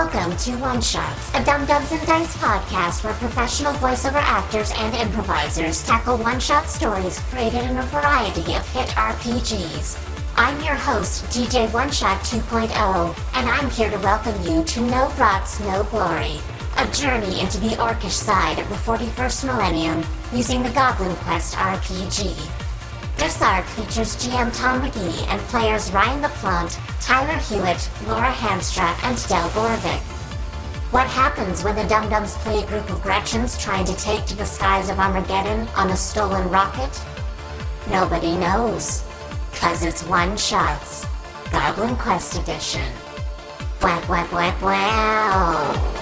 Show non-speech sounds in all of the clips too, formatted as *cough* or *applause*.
Welcome to One Shots, a Dum Dums and Dice podcast where professional voiceover actors and improvisers tackle one shot stories created in a variety of hit RPGs. I'm your host, DJ One Shot 2.0, and I'm here to welcome you to No Grots, No Glory, a journey into the orcish side of the 41st millennium using the Goblin Quest RPG. This arc features GM Tom McGee and players Ryan LaPlante, Tyler Hewitt, Laura Hamstra, and Del Borvik. What happens when the Dum Dums play a group of Gretchens trying to take to the skies of Armageddon on a stolen rocket? Nobody knows. Cause it's one shots. Goblin Quest Edition. Whack, whack, whack, wow.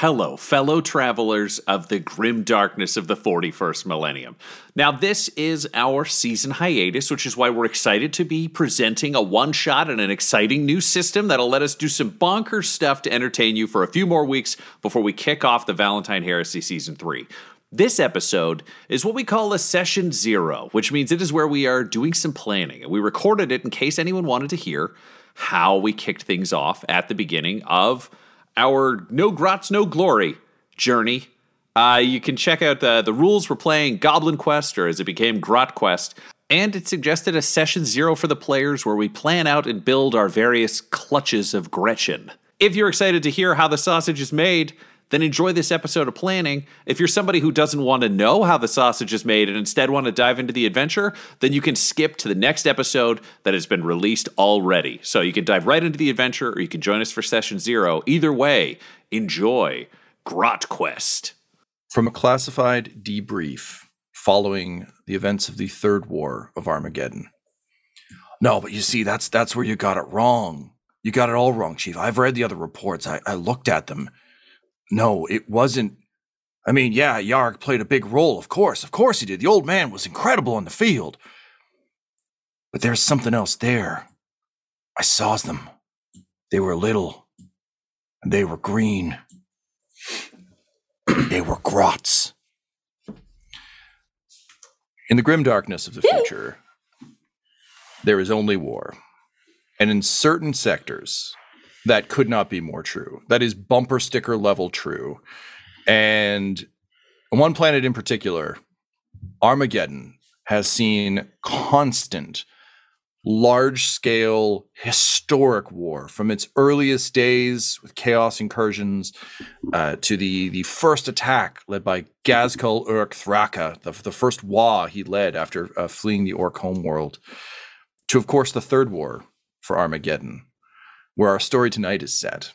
Hello, fellow travelers of the grim darkness of the 41st millennium. Now, this is our season hiatus, which is why we're excited to be presenting a one shot and an exciting new system that'll let us do some bonkers stuff to entertain you for a few more weeks before we kick off the Valentine Heresy Season 3. This episode is what we call a session zero, which means it is where we are doing some planning. And we recorded it in case anyone wanted to hear how we kicked things off at the beginning of our No Grots, No Glory journey. Uh, you can check out the, the rules for playing Goblin Quest, or as it became, Grot Quest. And it suggested a session zero for the players where we plan out and build our various clutches of Gretchen. If you're excited to hear how the sausage is made, then enjoy this episode of planning. If you're somebody who doesn't want to know how the sausage is made and instead want to dive into the adventure, then you can skip to the next episode that has been released already. So you can dive right into the adventure or you can join us for session zero. Either way, enjoy Grot Quest. From a classified debrief following the events of the Third War of Armageddon. No, but you see, that's that's where you got it wrong. You got it all wrong, Chief. I've read the other reports. I, I looked at them no, it wasn't. I mean, yeah, Yarg played a big role, of course. Of course he did. The old man was incredible on the field. But there's something else there. I saw them. They were little, and they were green. *clears throat* they were grots. In the grim darkness of the future, there is only war. And in certain sectors, that could not be more true. That is bumper sticker level true. And one planet in particular, Armageddon, has seen constant, large scale, historic war from its earliest days with chaos incursions uh, to the, the first attack led by Ghazghkull Uruk Thraka, the, the first Waaagh he led after uh, fleeing the Orc homeworld, to, of course, the third war for Armageddon where our story tonight is set.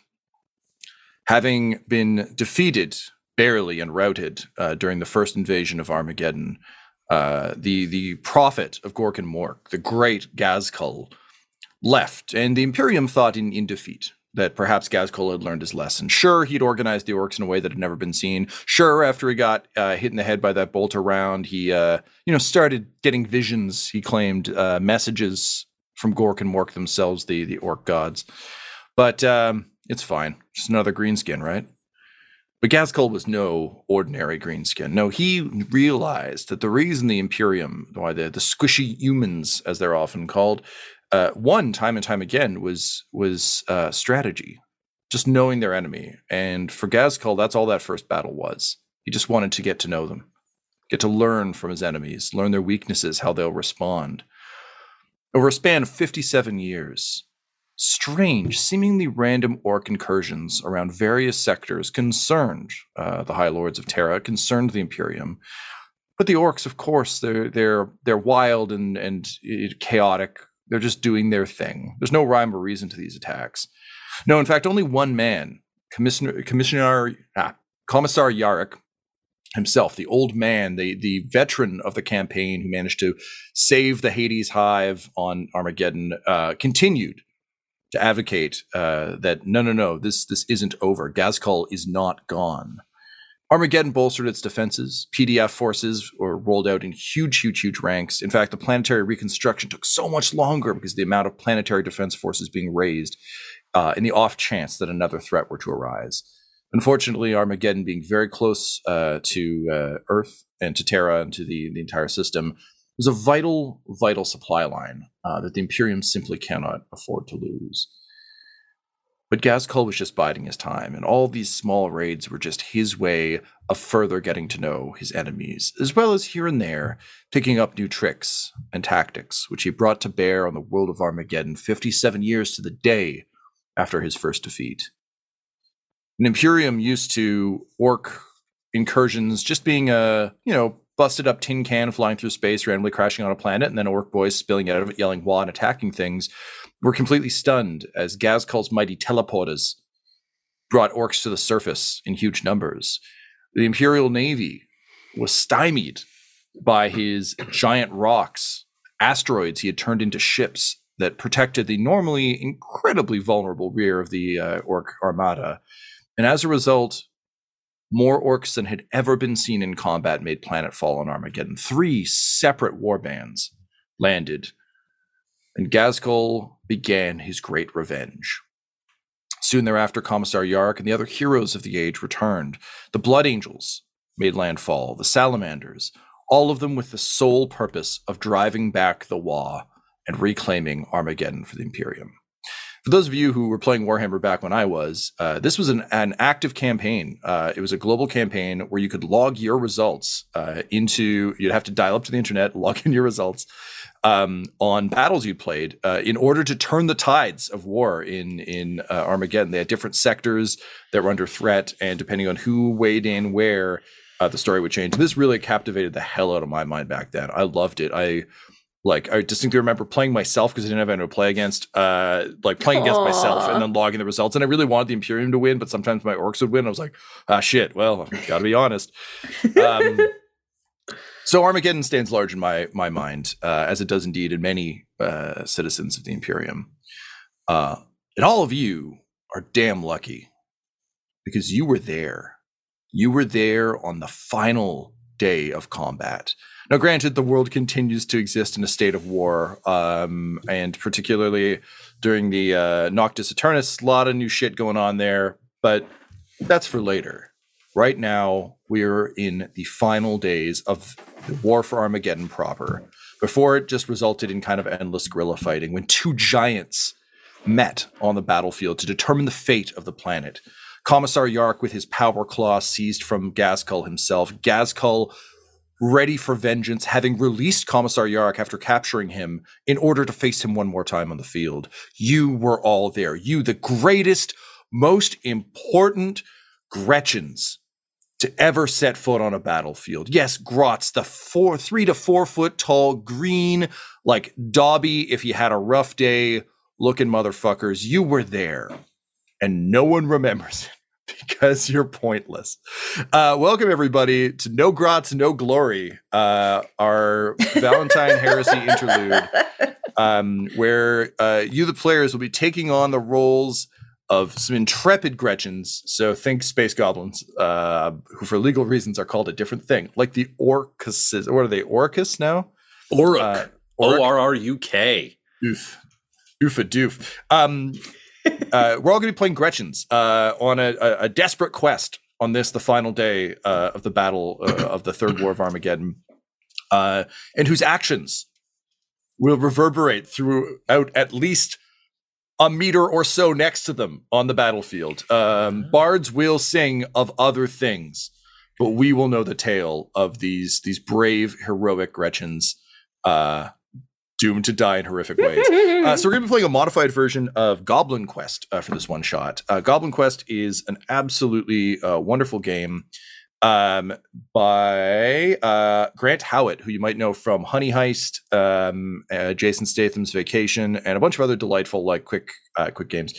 Having been defeated barely and routed uh, during the first invasion of Armageddon, uh, the the prophet of Gork and Mork, the great Ghazghkull, left, and the Imperium thought in, in defeat that perhaps Ghazghkull had learned his lesson. Sure, he'd organized the orcs in a way that had never been seen. Sure, after he got uh, hit in the head by that bolter round, he uh, you know started getting visions. He claimed uh, messages from Gork and Mork themselves, the the orc gods. But um, it's fine. Just another greenskin, right? But Ghazghkull was no ordinary greenskin. No, he realized that the reason the Imperium, why the, the squishy humans, as they're often called, uh, won time and time again was was uh, strategy, just knowing their enemy. And for Ghazghkull, that's all that first battle was. He just wanted to get to know them, get to learn from his enemies, learn their weaknesses, how they'll respond. Over a span of 57 years, strange, seemingly random orc incursions around various sectors concerned uh, the High Lords of Terra, concerned the Imperium. But the orcs, of course, they're they're they're wild and and chaotic. They're just doing their thing. There's no rhyme or reason to these attacks. No, in fact, only one man, Commissioner Commissioner ah, Commissar Yarrick, himself, the old man, the the veteran of the campaign who managed to save the Hades Hive on Armageddon, uh, continued to advocate uh, that no, no, no, this this isn't over. Ghazghkull is not gone. Armageddon bolstered its defenses. PDF forces were rolled out in huge, huge, huge ranks. In fact, the planetary reconstruction took so much longer because of the amount of planetary defense forces being raised uh, in the off chance that another threat were to arise. Unfortunately, Armageddon being very close uh, to uh, Earth and to Terra and to the, the entire system, was a vital, vital supply line uh, that the Imperium simply cannot afford to lose. But Ghazghkull was just biding his time, and all these small raids were just his way of further getting to know his enemies, as well as here and there picking up new tricks and tactics, which he brought to bear on the world of Armageddon 57 years to the day after his first defeat. An Imperium used to orc incursions just being a, you know, busted up tin can flying through space, randomly crashing on a planet, and then orc boys spilling out of it, yelling "Wah!" and attacking things, were completely stunned as Ghazghkull's mighty teleporters brought orcs to the surface in huge numbers. The Imperial Navy was stymied by his giant rocks, asteroids he had turned into ships that protected the normally incredibly vulnerable rear of the uh, orc armada. And as a result, more orcs than had ever been seen in combat made planetfall on Armageddon. Three separate warbands landed, and Ghazghkull began his great revenge. Soon thereafter, Commissar Yarrick and the other heroes of the age returned. The Blood Angels made landfall, the Salamanders, all of them with the sole purpose of driving back the Waaagh and reclaiming Armageddon for the Imperium for those of you who were playing Warhammer back when I was, uh, this was an, an active campaign. Uh, it was a global campaign where you could log your results uh, into, you'd have to dial up to the internet, *laughs* log in your results um, on battles you played uh, in order to turn the tides of war in, in uh, Armageddon. They had different sectors that were under threat, and depending on who weighed in where, uh, the story would change. This really captivated the hell out of my mind back then. I loved it. I like I distinctly remember playing myself because I didn't have anyone to play against. Uh, like playing against myself and then logging the results. And I really wanted the Imperium to win, but sometimes my orcs would win. I was like, ah, shit. Well, got to be honest. Um, *laughs* so Armageddon stands large in my my mind, uh, as it does indeed in many uh, citizens of the Imperium. Uh, and all of you are damn lucky because you were there. You were there on the final day of combat. Now, granted, the world continues to exist in a state of war, um, and particularly during the uh, Noctis Aeternus, a lot of new shit going on there, but that's for later. Right now, we're in the final days of the war for Armageddon proper, before it just resulted in kind of endless guerrilla fighting when two giants met on the battlefield to determine the fate of the planet. Commissar Yarrick, with his power claw seized from Ghazghkull himself, Ghazghkull ready for vengeance, having released Commissar Yarrick after capturing him in order to face him one more time on the field. You were all there. You, the greatest, most important Gretchens to ever set foot on a battlefield. Yes, Grotz, the four, three to four foot tall, green, like Dobby if you had a rough day looking motherfuckers. You were there, and no one remembers *laughs* because you're pointless. Uh, welcome everybody to No Grots, No Glory, uh, our Valentine Heresy *laughs* interlude, um, where uh, you, the players, will be taking on the roles of some intrepid Gretchens. So think space goblins, uh, who for legal reasons are called a different thing, like the Orcus. What are they? Orcus now? Orruk. Uh, O R R U K. Oof. Oof a doof. Um, uh, we're all going to be playing Gretchens uh, on a, a, a, desperate quest on this, the final day uh, of the battle uh, of the Third War of Armageddon, uh, and whose actions will reverberate throughout at least a meter or so next to them on the battlefield. Um, bards will sing of other things, but we will know the tale of these these brave, heroic Gretchens uh, doomed to die in horrific ways. uh, so we're going to be playing a modified version of Goblin Quest uh, for this one shot. Uh, Goblin Quest is an absolutely uh, wonderful game um, by uh, Grant Howitt, who you might know from Honey Heist, um, uh, Jason Statham's Vacation, and a bunch of other delightful like quick quick games.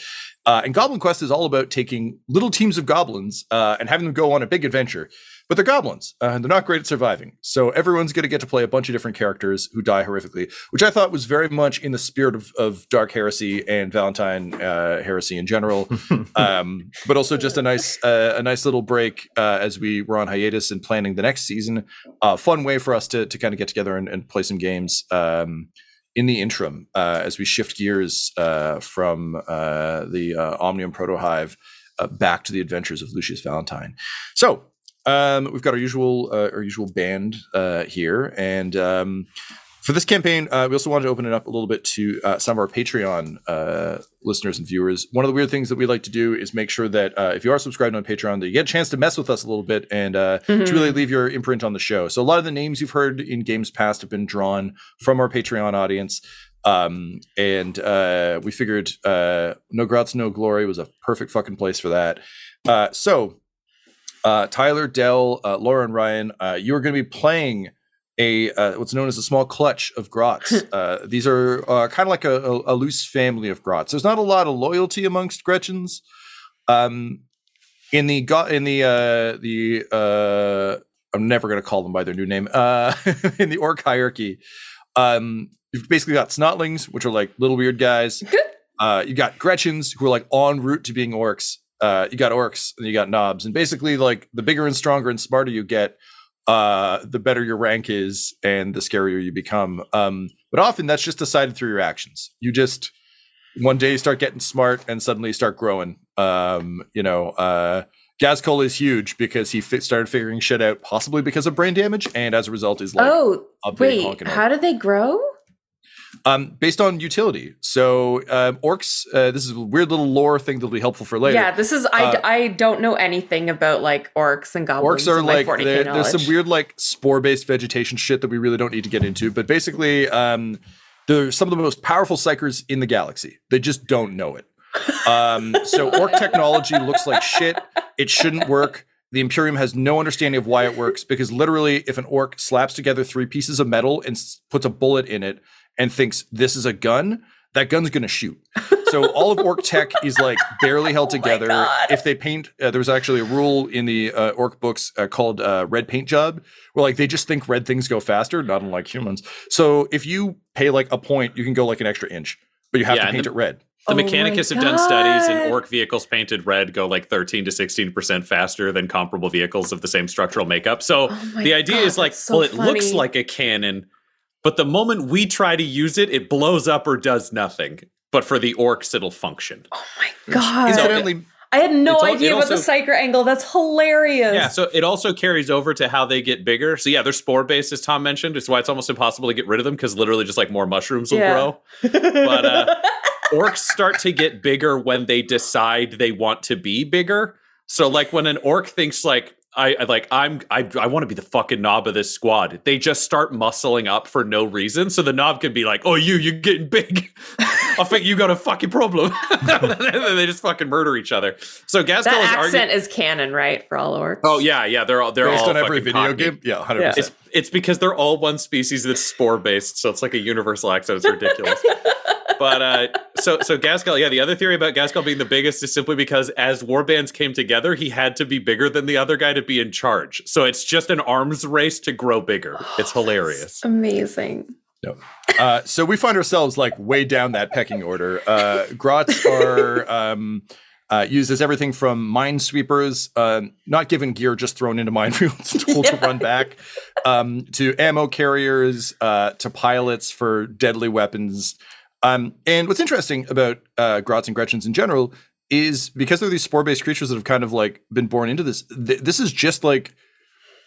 and Goblin Quest is all about taking little teams of goblins and having them go on a big adventure but they're goblins uh, and they're not great at surviving. So everyone's going to get to play a bunch of different characters who die horrifically, which I thought was very much in the spirit of, of Dark Heresy and Valentine uh, Heresy in general. *laughs* um, but also just a nice uh, a nice little break uh, as we were on hiatus and planning the next season. A fun way for us to to kind of get together and, and play some games. Um, in the interim, uh, as we shift gears uh, from the Omnium Proto Hive back to the adventures of Lucius Valentine. So, um, we've got our usual uh, our usual band uh, here, and um, for this campaign, uh, we also wanted to open it up a little bit to uh, some of our Patreon uh, listeners and viewers. One of the weird things that we like to do is make sure that uh, if you are subscribed on Patreon, that you get a chance to mess with us a little bit and uh, Mm-hmm. to really leave your imprint on the show. So a lot of the names you've heard in games past have been drawn from our Patreon audience. Um, and uh, we figured uh, No Grots, No Glory was a perfect fucking place for that. Uh, so, uh, Tyler, Dell, uh, Laura, and Ryan, uh, you are going to be playing a uh, what's known as a small clutch of grots. *laughs* uh, these are uh, kind of like a, a, loose family of grots. There's not a lot of loyalty amongst Gretchens. Um, in the in the uh, the uh, I'm never going to call them by their new name. Uh, *laughs* in the orc hierarchy, um, you've basically got snotlings, which are like little weird guys. Uh, you got Gretchens, who are like en route to being orcs. Uh, you got orcs, and you got knobs, and basically, like the bigger and stronger and smarter you get, uh, the better your rank is, and the scarier you become. Um, but often that's just decided through your actions. You just one day you start getting smart, and suddenly you start growing. Um, you know, uh, is huge because he fi- started figuring shit out, possibly because of brain damage, and as a result, is like oh, a big wait. How do they grow? Um, based on utility. So um, orcs, uh, this is a weird little lore thing that'll be helpful for later. Yeah, this is. I, Uh, I don't know anything about like orcs and goblins. Orcs are like there- there's some weird like spore based vegetation shit that we really don't need to get into. But basically, um, they're some of the most powerful psykers in the galaxy. They just don't know it. Um, so orc *laughs* technology looks like shit. It shouldn't work. The Imperium has no understanding of why it works because literally, if an orc slaps together three pieces of metal and s- puts a bullet in it and thinks this is a gun, that gun's gonna shoot. So all of orc tech is like barely held *laughs* Oh together. God. If they paint, uh, there was actually a rule in the uh, orc books uh, called uh, red paint job, where like they just think red things go faster, not unlike humans. So if you pay like a point, you can go like an extra inch, but you have Yeah, to paint the- it red. The Oh Mechanicus have done studies, God. and orc vehicles painted red go like 13 to 16% faster than comparable vehicles of the same structural makeup. So Oh the idea God, is like, so well, it looks like a cannon, but the moment we try to use it, it blows up or does nothing. But for the orcs, it'll function. Oh my god! Incidentally, I had no It's al- idea it about the also- psyker angle. That's hilarious. Yeah, so it also carries over to how they get bigger. So yeah, they're spore based, as Tom mentioned. It's why it's almost impossible to get rid of them because literally just like more mushrooms will Yeah. grow. *laughs* But uh, orcs start to get bigger when they decide they want to be bigger. So like when an orc thinks like I, I like I'm I I want to be the fucking knob of this squad. They just start muscling up for no reason. So the knob can be like, "Oh, you, you're getting big. *laughs* I think you got a fucking problem." and *laughs* then they just fucking murder each other. So Gaskell that is accent arguing. is canon, right, for all orcs? Oh yeah, yeah. They're all they're based all on every video Cockney. game, yeah, hundred Yeah. It's percent. it's because they're all one species that's spore based, so it's like a universal accent. It's ridiculous. *laughs* but uh, so so Ghazghkull, yeah. The other theory about Ghazghkull being the biggest is simply because as warbands came together, he had to be bigger than the other guy to be in charge. So it's just an arms race to grow bigger. It's hilarious. amazing. Uh, so we find ourselves like way down that pecking order. Uh, grots are um, uh, used as everything from minesweepers, um, not given gear, just thrown into minefields, told to run back, um, to ammo carriers, uh, to pilots for deadly weapons. Um, and what's interesting about uh, grots and gretchens in general is because they're these spore-based creatures that have kind of like been born into this. Th- this is just like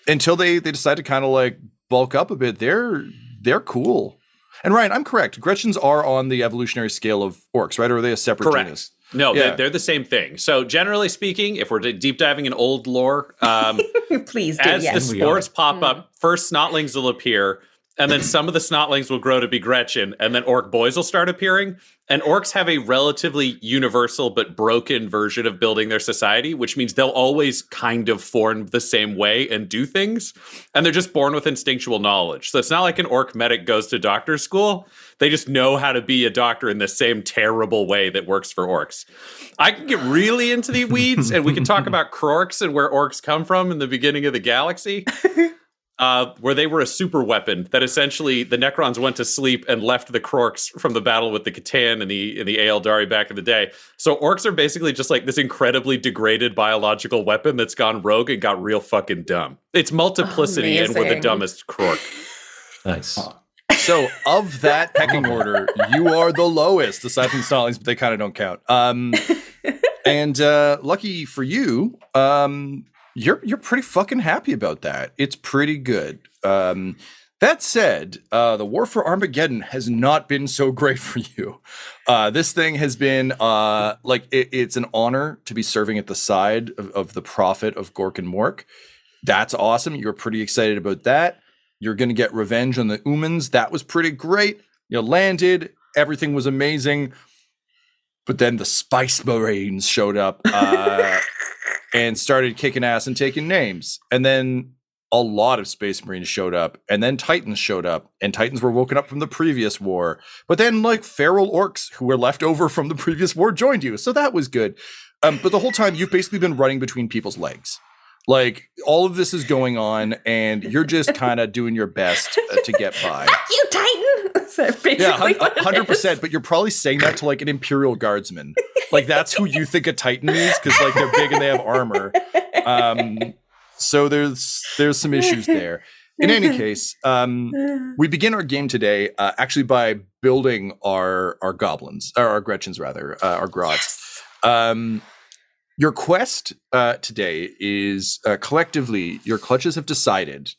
until they they decide to kind of like bulk up a bit. They're they're cool. And Ryan, I'm correct. Gretchens are on the evolutionary scale of orcs, right? Or are they a separate Correct. genus? No, Yeah. they're, they're the same thing. So generally speaking, if we're deep diving in old lore, um, *laughs* Please do. as yes. the We spores pop up, first snotlings will appear, and then *clears throat* some of the snotlings will grow to be Gretchen, and then orc boys will start appearing. And orcs have a relatively universal but broken version of building their society, which means they'll always kind of form the same way and do things. And they're just born with instinctual knowledge. So it's not like an orc medic goes to doctor school. They just know how to be a doctor in the same terrible way that works for orcs. I can get really into the weeds, and we can talk *laughs* about Krorks and where orcs come from in the beginning of the galaxy. *laughs* Uh, where they were a super weapon that essentially the Necrons went to sleep and left the Krorks from the battle with the C'tan and the in the Aeldari back in the day. So orcs are basically just like this incredibly degraded biological weapon that's gone rogue and got real fucking dumb. It's multiplicity, and we're the dumbest Krork. Nice. So of that pecking order, you are the lowest, aside from snotlings, but they kind of don't count. Um, *laughs* and uh, lucky for you, um, you're you're pretty fucking happy about that. It's pretty good. Um, That said, uh, the war for Armageddon has not been so *laughs* great for you. Uh, this thing has been uh, like it, it's an honor to be serving at the side of, of the prophet of Gork and Mork. That's awesome. You're pretty excited about that. You're going to get revenge on the Umans. That was pretty great. You landed. Everything was amazing. But then the Spice Marines showed up uh, *laughs* and started kicking ass and taking names. And then a lot of Space Marines showed up, and then Titans showed up, and Titans were woken up from the previous war. But then, like feral orcs who were left over from the previous war joined you, so that was good. Um, but the whole time, you've basically been running between people's legs. Like all of this is going on, and you're just kind of doing your best uh, to get *laughs* by. Fuck you, Titan. *laughs* So basically Yeah, hundred percent. But you're probably saying that to like an Imperial Guardsman. *laughs* Like that's who you think a Titan is because like they're big and they have armor. Um, so there's there's some issues there. In any case, um, we begin our game today uh, actually by building our our goblins, or our Gretchens rather, uh, our grots. Um, your quest uh, today is uh, collectively your clutches have decided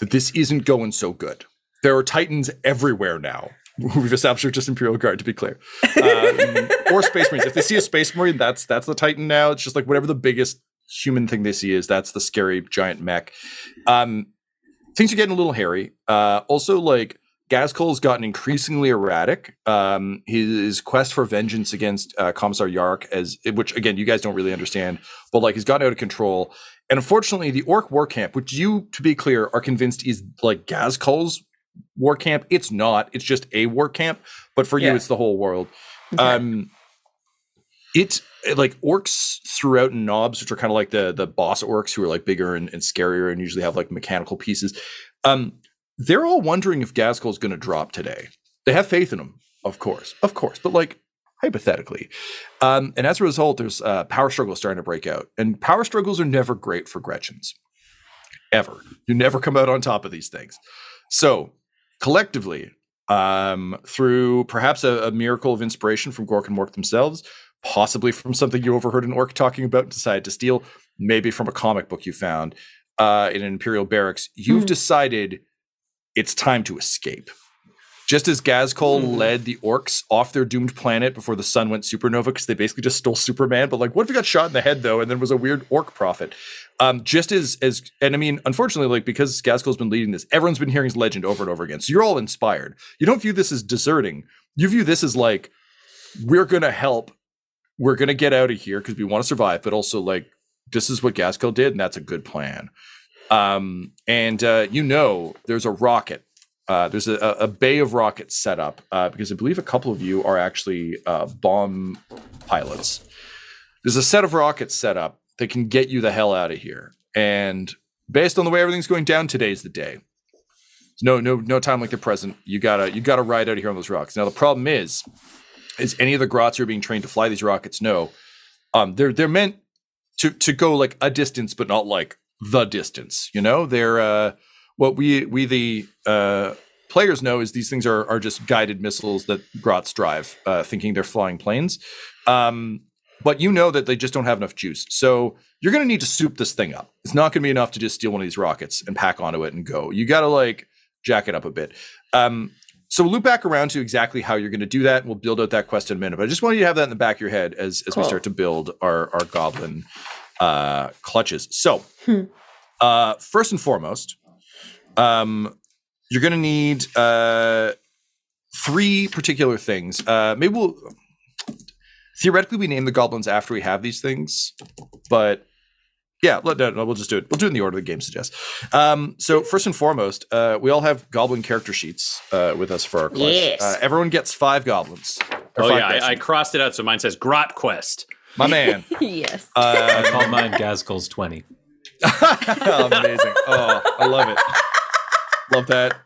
that this isn't going so good. There are titans everywhere now. We've established they're just Imperial Guard, to be clear, um, or Space Marines. If they see a Space Marine, that's that's the Titan now. It's just like whatever the biggest human thing they see is. That's the scary giant mech. Um, things are getting a little hairy. Uh, also, like Ghazghkull's gotten increasingly erratic. Um, his quest for vengeance against uh, Commissar Yarrick, as which again you guys don't really understand, but like he's gotten out of control. And unfortunately, the Orc war camp, which you, to be clear, are convinced is like Ghazghkull's war camp, it's not. It's just a war camp, but for you, it's the whole world. Okay. Um, it like orcs throughout knobs, which are kind of like the the boss orcs who are like bigger and, and scarier and usually have like mechanical pieces. Um, they're all wondering if Ghazghkull is going to drop today. They have faith in him, of course, of course, but like hypothetically. Um, and as a result, there's uh, power struggles starting to break out, and power struggles are never great for Gretchens, ever. You never come out on top of these things. So collectively, um, through perhaps a, a miracle of inspiration from Gork and Mork themselves, possibly from something you overheard an orc talking about and decided to steal, maybe from a comic book you found uh, in an Imperial barracks, you've Mhm. decided it's time to escape. Just as Ghazghkull Mhm. led the orcs off their doomed planet before the sun went supernova, because they basically just stole Superman. But like, what if he got shot in the head though, and then was a weird orc prophet? Um, just as as and I mean, unfortunately, like because Ghazghkull's been leading this, everyone's been hearing his legend over and over again. So you're all inspired. You don't view this as deserting. You view this as like we're gonna help. We're gonna get out of here because we want to survive, but also like this is what Ghazghkull did, and that's a good plan. Um, and uh, you know, there's a rocket. Uh, there's a, a bay of rockets set up uh, because I believe a couple of you are actually uh, bomb pilots. There's a set of rockets set up that can get you the hell out of here. And based on the way everything's going down, today's the day. No, no, no time like the present. You gotta, you gotta ride out of here on those rockets. Now the problem is, is any of the grots who are being trained to fly these rockets know, um, they're they're meant to to go like a distance, but not like the distance. You know, they're uh, what we we the uh, players know is these things are are just guided missiles that grots drive, uh, thinking they're flying planes. Um, but you know that they just don't have enough juice. So you're going to need to soup this thing up. It's not going to be enough to just steal one of these rockets and pack onto it and go. You got to like jack it up a bit. Um, so we'll loop back around to exactly how you're going to do that. And we'll build out that quest in a minute. But I just wanted you to have that in the back of your head as, as we start to build our, our goblin uh, clutches. So, Hmm. uh, first and foremost, um, you're going to need uh, three particular things. Uh, maybe we'll theoretically we name the goblins after we have these things, but yeah, no, no, we'll just do it. We'll do it in the order the game suggests. Um, so first and foremost, uh, we all have goblin character sheets uh, with us for our clutch. Yes. Uh, everyone gets five goblins. Or Oh five yeah, I, I crossed it out, so mine says Grot Quest. my man. *laughs* yes. I Uh, call mine Ghazghkull's 20. oh, *laughs* amazing. Oh, I love it. Love that.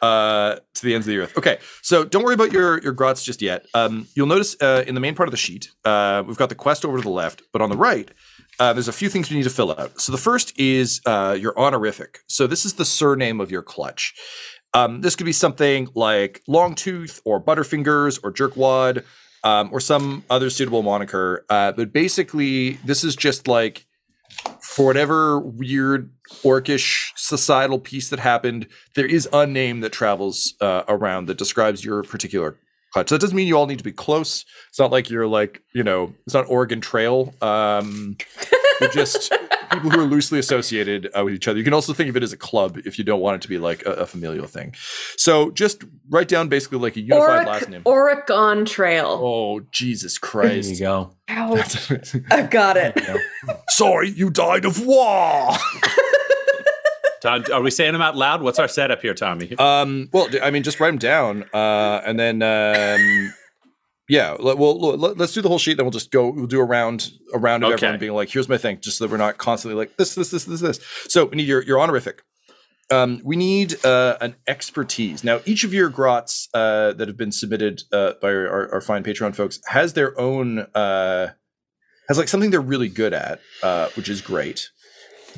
Uh, to the ends of the earth. Okay, so don't worry about your your grots just yet. Um, you'll notice uh, in the main part of the sheet, uh, we've got the quest over to the left, but on the right, uh, there's a few things we need to fill out. So the first is uh, your honorific. So this is the surname of your clutch. Um, this could be something like Longtooth or Butterfingers or Jerkwad um, or some other suitable moniker. Uh, but basically, this is just like for whatever weird orcish societal piece that happened. There is a name that travels uh, around that describes your particular clutch. That doesn't mean you all need to be close. It's not like you're like you know, it's not Oregon Trail. Um, *laughs* you're just people who are loosely associated uh, with each other. You can also think of it as a club if you don't want it to be like a, a familial thing. So just write down basically like a unified last name. Oregon Trail. oh Jesus Christ. There you go. Ouch. I got it. Sorry, you died of war. *laughs* Tom, are we saying them out loud? What's our setup here, Tommy? Um, well, I mean, just write them down, uh, and then um, yeah, let, well, let, us do the whole sheet. Then we'll just go. We'll do a round, a round of Okay. everyone being like, "Here's my thing," just so that we're not constantly like this, this, this, this, this. So we need your your honorific. Um, we need uh, an expertise. Now, each of your grots uh, that have been submitted uh, by our, our, our fine Patreon folks has their own uh, has like something they're really good at, uh, which is great.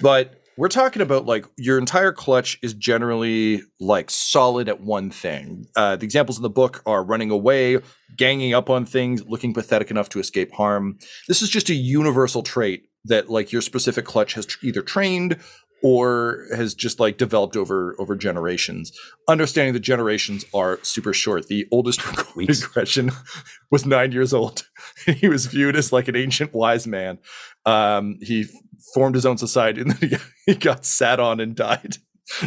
But we're talking about like your entire clutch is generally like solid at one thing. Uh, the examples in the book are running away, ganging up on things, looking pathetic enough to escape harm. This is just a universal trait that like your specific clutch has tr- either trained or has just like developed over over generations. Understanding that generations are super short. The oldest *laughs* recorded Gretchen was nine years old. *laughs* he was viewed as like an ancient wise man. Um, he formed his own society and then he got, *laughs* he got sat on and died.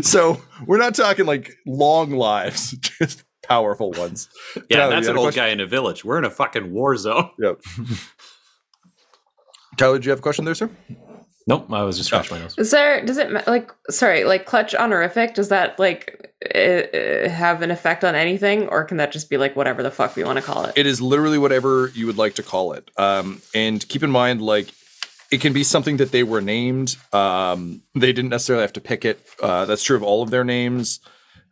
So we're not talking like long lives, just powerful ones. yeah, Tyler, that's an old question? guy in a village. We're in a fucking war zone. Yep. Tyler, do you have a question there, sir? Nope, I was just scratching my nose. Is there, does it, like, sorry, like clutch honorific, does that, like, uh, uh, have an effect on anything? Or can that just be, like, whatever the fuck we want to call it? It is literally whatever you would like to call it. Um, and keep in mind, like, it can be something that they were named. Um, they didn't necessarily have to pick it. Uh, that's true of all of their names.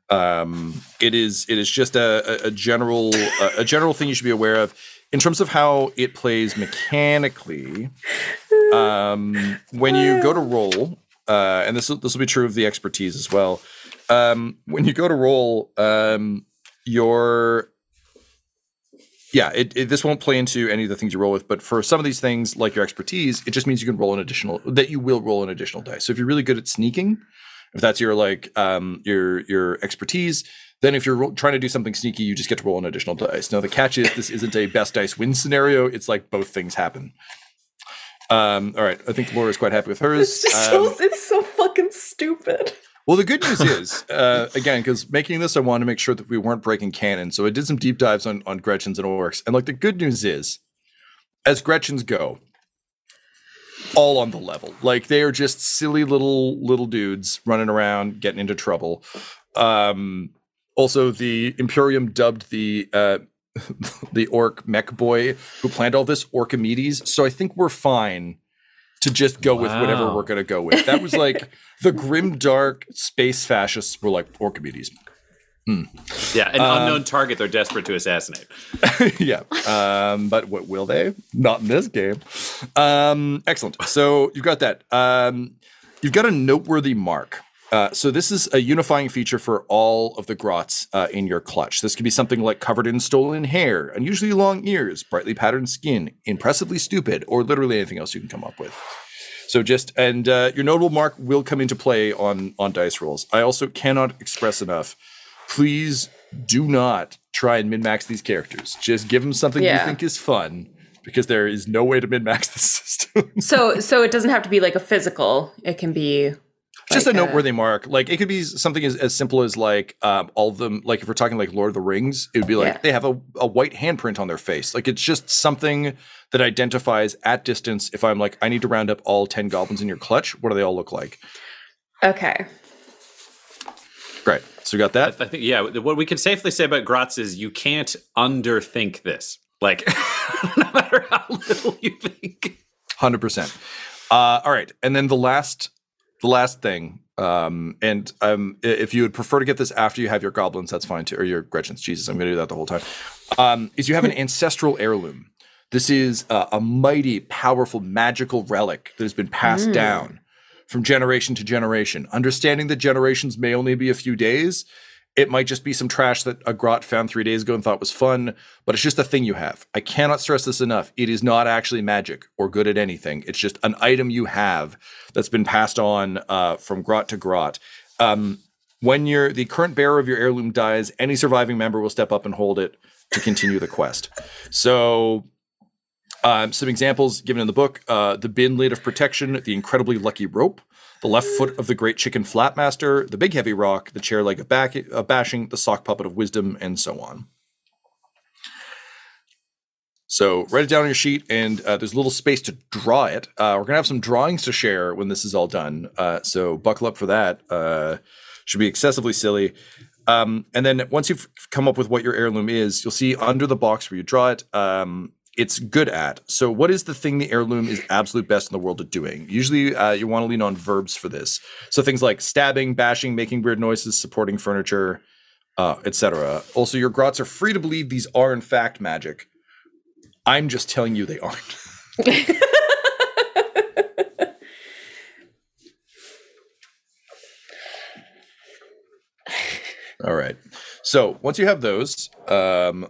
Um, it is it is just a, a, a general a, a general thing you should be aware of in terms of how it plays mechanically. Um, when you go to roll, uh, and this will, this will be true of the expertise as well. Um, when you go to roll, um, your yeah, it, it, this won't play into any of the things you roll with, but for some of these things, like your expertise, it just means you can roll an additional that you will roll an additional dice. So if you're really good at sneaking, if that's your like um your your expertise, then if you're trying to do something sneaky, you just get to roll an additional dice. Now the catch is this isn't a best dice win scenario. It's like both things happen. Um, all right, I think Laura's quite happy with hers. It's just Um, so, it's so fucking stupid. well, the good news is, uh, again, because making this, I wanted to make sure that we weren't breaking canon. So I did some deep dives on, on Gretchens and Orcs. And like the good news is, as Gretchens go, all on the level. Like they are just silly little little dudes running around, getting into trouble. Um, also, the Imperium dubbed the uh, *laughs* the orc mech boy who planned all this Orchimedes. So I think we're fine to just go with whatever we're going to go with. That was like the grim dark space fascists were like Orchimedes. Yeah, an Um, unknown target they're desperate to assassinate. *laughs* yeah. Um, but what will they? Not in this game. Um, excellent. So you've got that. Um, you've got a noteworthy mark. Uh, so this is a unifying feature for all of the grots uh, in your clutch. This could be something like covered in stolen hair, unusually long ears, brightly patterned skin, impressively stupid, or literally anything else you can come up with. So just and uh, your notable mark will come into play on on dice rolls. I also cannot express enough. Please do not try and min max these characters. Just give them something Yeah. you think is fun, because there is no way to min max the *laughs* system. So, so it doesn't have to be like a physical. It can be just like a noteworthy mark. Like it could be something as, as simple as like um, all of them. Like if we're talking like Lord of the Rings, it would be like Yeah. they have a, a white handprint on their face. Like it's just something that identifies at distance. If I'm like, I need to round up all ten goblins in your clutch. What do they all look like? Okay. Great. So we got that. I think, yeah, what we can safely say about Grotz is you can't underthink this. Like, *laughs* no matter how little you think. Hundred percent. Uh, all right, and then the last, the last thing, um, and um, if you would prefer to get this after you have your goblins, that's fine too, or your Gretchens. Jesus, I'm going to do that the whole time. Um, is you have an ancestral heirloom. This is uh, a mighty, powerful, magical relic that has been passed down from generation to generation. Understanding that generations may only be a few days, It might just be some trash that a grot found three days ago and thought was fun, but it's just a thing you have. I cannot stress this enough. It is not actually magic or good at anything. It's just an item you have that's been passed on uh, from grot to grot. Um, when you're the current bearer of your heirloom dies, any surviving member will step up and hold it to continue the quest. So um, some examples given in the book: uh, the bin lid of protection, the incredibly lucky rope, the left foot of the great chicken flatmaster, the big heavy rock, the chair leg of, back, of bashing, the sock puppet of wisdom, and so on. So write it down on your sheet, and uh, there's a little space to draw it. Uh, we're gonna have some drawings to share when this is all done. Uh, so buckle up for that. Uh, should be excessively silly. Um, and then once you've come up with what your heirloom is, you'll see under the box where you draw it, um, it's good at. So, what is the thing the heirloom is absolute best in the world at doing? Usually, uh, you want to lean on verbs for this. So, things like stabbing, bashing, making weird noises, supporting furniture, uh, etc. Also, your grots are free to believe these are in fact magic. I'm just telling you they aren't. *laughs* All right. So once you have those, um,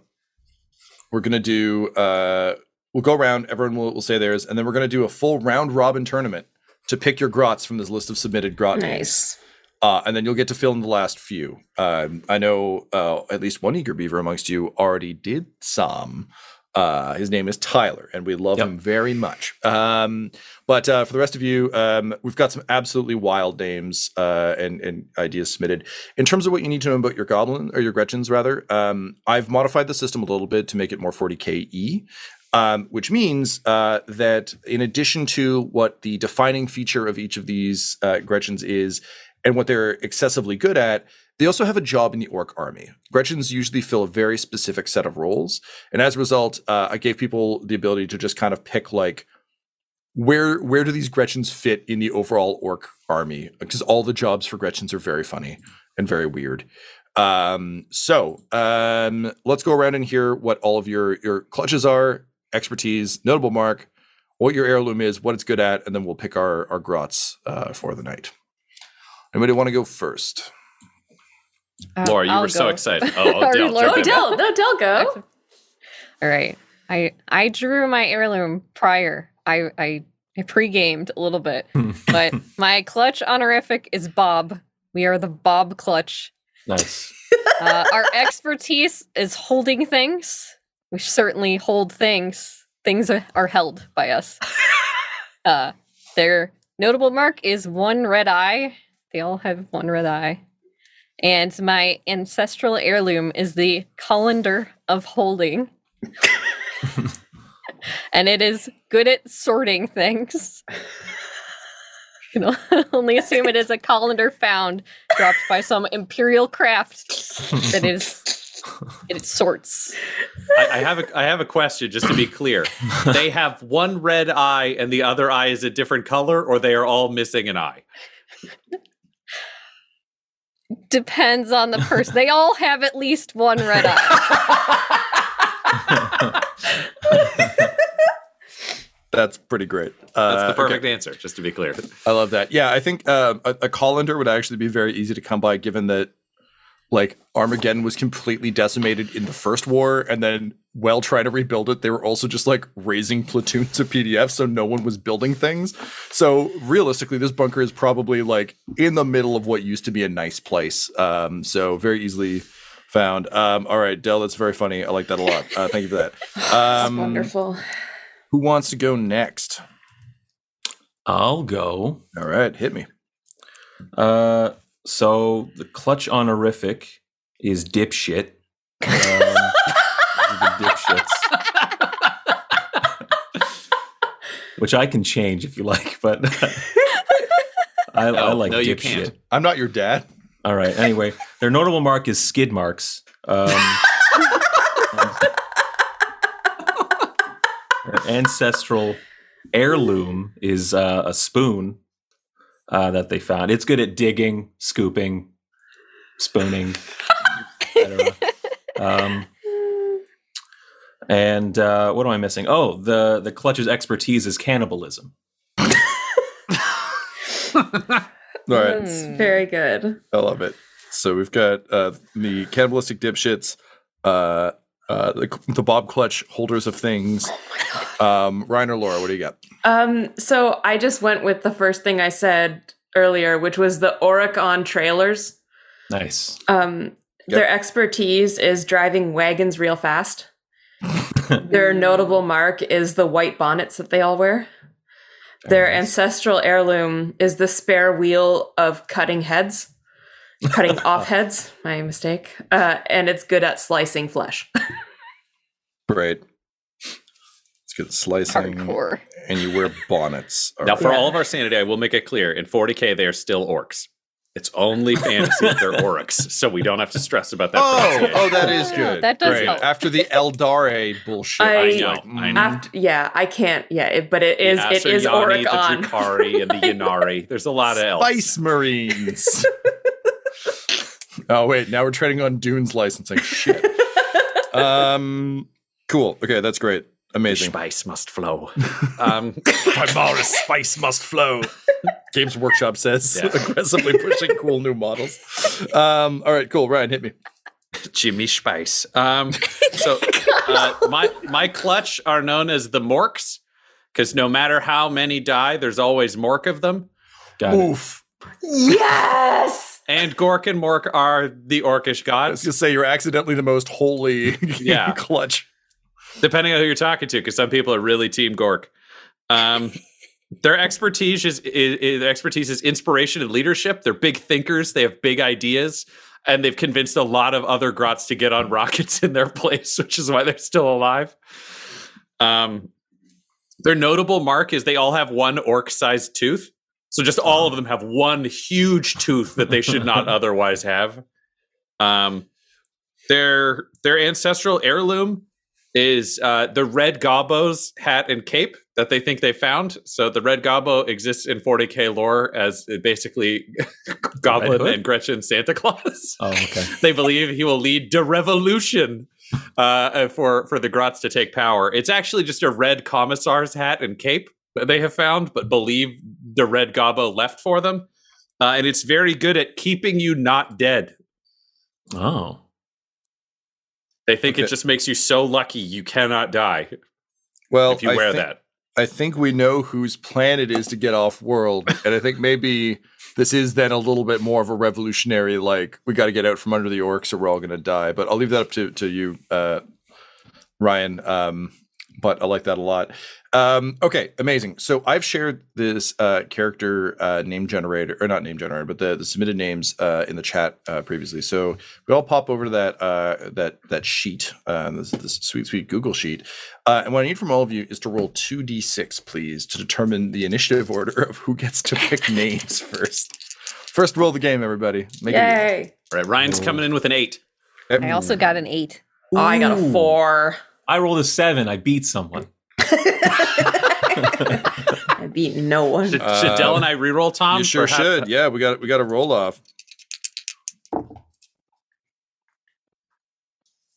we're gonna do. Uh, we'll go around. Everyone will, will say theirs, and then we're gonna do a full round robin tournament to pick your grots from this list of submitted grot names. Nice. Uh, and then you'll get to fill in the last few. Um, I know uh, at least one eager beaver amongst you already did some. Uh, his name is Tyler, and we love Yep. him very much. Um, but uh, for the rest of you, um, we've got some absolutely wild names uh, and, and ideas submitted. In terms of what you need to know about your goblin or your Gretchens, rather, um, I've modified the system a little bit to make it more 40ke. Um, which means uh, that in addition to what the defining feature of each of these uh, Gretchens is, and what they're excessively good at, they also have a job in the orc army. Gretchens usually fill a very specific set of roles, and as a result, uh, I gave people the ability to just kind of pick like where where do these Gretchens fit in the overall orc army? Because all the jobs for Gretchens are very funny and very weird. Um, so um, let's go around and hear what all of your your clutches are, expertise, notable mark, what your heirloom is, what it's good at, and then we'll pick our our grots uh, for the night. Anybody want to go first? Uh, Laura, you I'll were so excited. *laughs* Oh, oh Or Dale, Laura- jump Oh, in. Del, no, Del, go. All right. I I drew my heirloom prior. I I, I pre-gamed a little bit, *laughs* but my clutch honorific is Bob. We are the Bob clutch. Nice. Uh, our expertise is holding things. We certainly hold things. Things are, are held by us. *laughs* Uh, their notable mark is one red eye. They all have one red eye. And my ancestral heirloom is the colander of holding. *laughs* and it is good at sorting things. You can *laughs* only assume it is a colander found, dropped by some imperial craft that is it sorts. I, I have a I have a question just to be clear. *laughs* they have one red eye and the other eye is a different color, or they are all missing an eye. Depends on the person. They all have at least one red eye. *laughs* That's pretty great. That's Uh, the okay. perfect answer, just to be clear. I love that. Yeah, I think uh, a, a colander would actually be very easy to come by, given that like Armageddon was completely decimated in the first war, and then while trying to rebuild it, they were also just like raising *laughs* platoons of PDF, so no one was building things. So realistically, this bunker is probably like in the middle of what used to be a nice place. Um, so very easily found. Um, all right, Dell, that's very funny. I like that a lot. Uh, thank you for that. *laughs* Um, Wonderful. Who wants to go next? I'll go. All right, hit me. Uh, so the clutch honorific is dipshit. *laughs* Um, the dipshits. *laughs* Which I can change if you like, but *laughs* I, I like no, you dipshit. can't. I'm not your dad. All right. Anyway, their notable mark is skid marks. Um, their ancestral heirloom is uh, a spoon uh, that they found. It's good at digging, scooping, spooning, *laughs* etc. Um, and uh, what am I missing? Oh, the the clutch's expertise is cannibalism. *laughs* All right. That's very good. I love it. So we've got uh, the cannibalistic dipshits, uh, uh, the, the Bob Clutch holders of things. Oh Um, Ryan or Laura, what do you got? Um, so I just went with the first thing I said earlier, which was the Oregon trailers. Nice. Um, Their expertise is driving wagons real fast. *laughs* Their notable mark is the white bonnets that they all wear. Their nice. ancestral heirloom is the spare wheel of cutting heads, cutting *laughs* off heads. My mistake. Uh, and it's good at slicing flesh. *laughs* Great. It's good slicing. Hardcore. And you wear bonnets. All *laughs* Now, right. for all of our sanity, I will make it clear in 40k, they are still orcs. It's only fantasy if they're orcs, *laughs* so we don't have to stress about that. Oh, oh, that is good. that does Great. help. After the Eldar bullshit, I- I know, like, I mm. know. After, yeah, I can't. Yeah, it, but it is. The it is Asuryani, Oricon. the Drukhari, and the *laughs* Ynnari. There's a lot of elves. Spice Marines. oh wait, now we're trading on Dune's licensing. Shit. um, cool. Okay, that's great. Amazing. Spice must flow. *laughs* Um, Primaris spice must flow. *laughs* Games Workshop says, Yeah. *laughs* aggressively pushing cool new models. Um, all right, cool. Ryan, hit me. Jimmy Spice. Um, so uh, my my clutch are known as the Morks because no matter how many die, there's always Mork of them. Got it. Oof. yes. And Gork and Mork are the Orcish I was gods, gonna say you're accidentally the most holy Yeah. clutch. Depending on who you're talking to, because some people are really Team Gork. Um, their expertise is, is, is their expertise is inspiration and leadership. They're big thinkers. They have big ideas, and they've convinced a lot of other grots to get on *laughs* rockets in their place, which is why they're still alive. Um, their notable mark is they all have one orc-sized tooth. So just all of them have one huge tooth that they should not *laughs* otherwise have. Um, their their ancestral heirloom is uh, the red gobbo's hat and cape that they think they found. So the red gobbo exists in 40k lore as basically *laughs* Goblin and Gretchen Santa Claus. Oh, okay. *laughs* they believe he will lead the revolution uh, for for the Grots to take power. It's actually just a red commissar's hat and cape that they have found, but believe the red gobbo left for them. Uh, and it's very good at keeping you not dead. Oh. They think Okay. it just makes you so lucky you cannot die Well, if you I wear think- that. I think we know whose plan it is to get off world, and I think maybe this is then a little bit more of a revolutionary. Like we got to get out from under the orcs, or we're all going to die. But I'll leave that up to to you, uh, Ryan. Um, but I like that a lot. Um, okay, amazing. So I've shared this uh, character uh, name generator, or not name generator, but the, the submitted names uh, in the chat uh, previously. So we all pop over to that uh, that that sheet, uh, this, this sweet sweet Google sheet. Uh, and what I need from all of you is to roll two d6, please, to determine the initiative order of who gets to pick *laughs* names first. First roll of the game, everybody. Make it Yay. All right, Ryan's Ooh. coming in with an eight. I also got an eight. Oh, I got a four. I rolled a seven. I beat someone. *laughs* I beat no one. Should, Uh, should Dell and I re-roll, Tom? You sure should. Yeah, we got we got to roll off.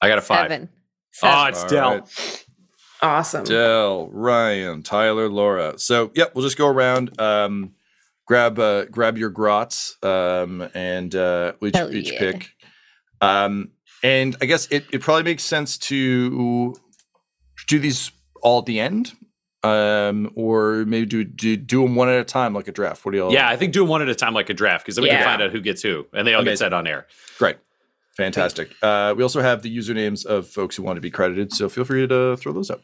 I got a five. Seven. Oh, Seven. it's All Dell. right. Awesome. Dell, Ryan, Tyler, Laura. So, yep, we'll just go around. Um, grab uh, grab your grots, um, and uh, we each, Hell each yeah. pick. Um, and I guess it, it probably makes sense to do these all at the end, um, or maybe do, do do them one at a time like a draft. What do y'all? Yeah, I think do them one at a time like a draft because then we can find out who gets who, and they all get Amazing. set on air. great, fantastic. Uh, we also have the usernames of folks who want to be credited, so feel free to throw those up.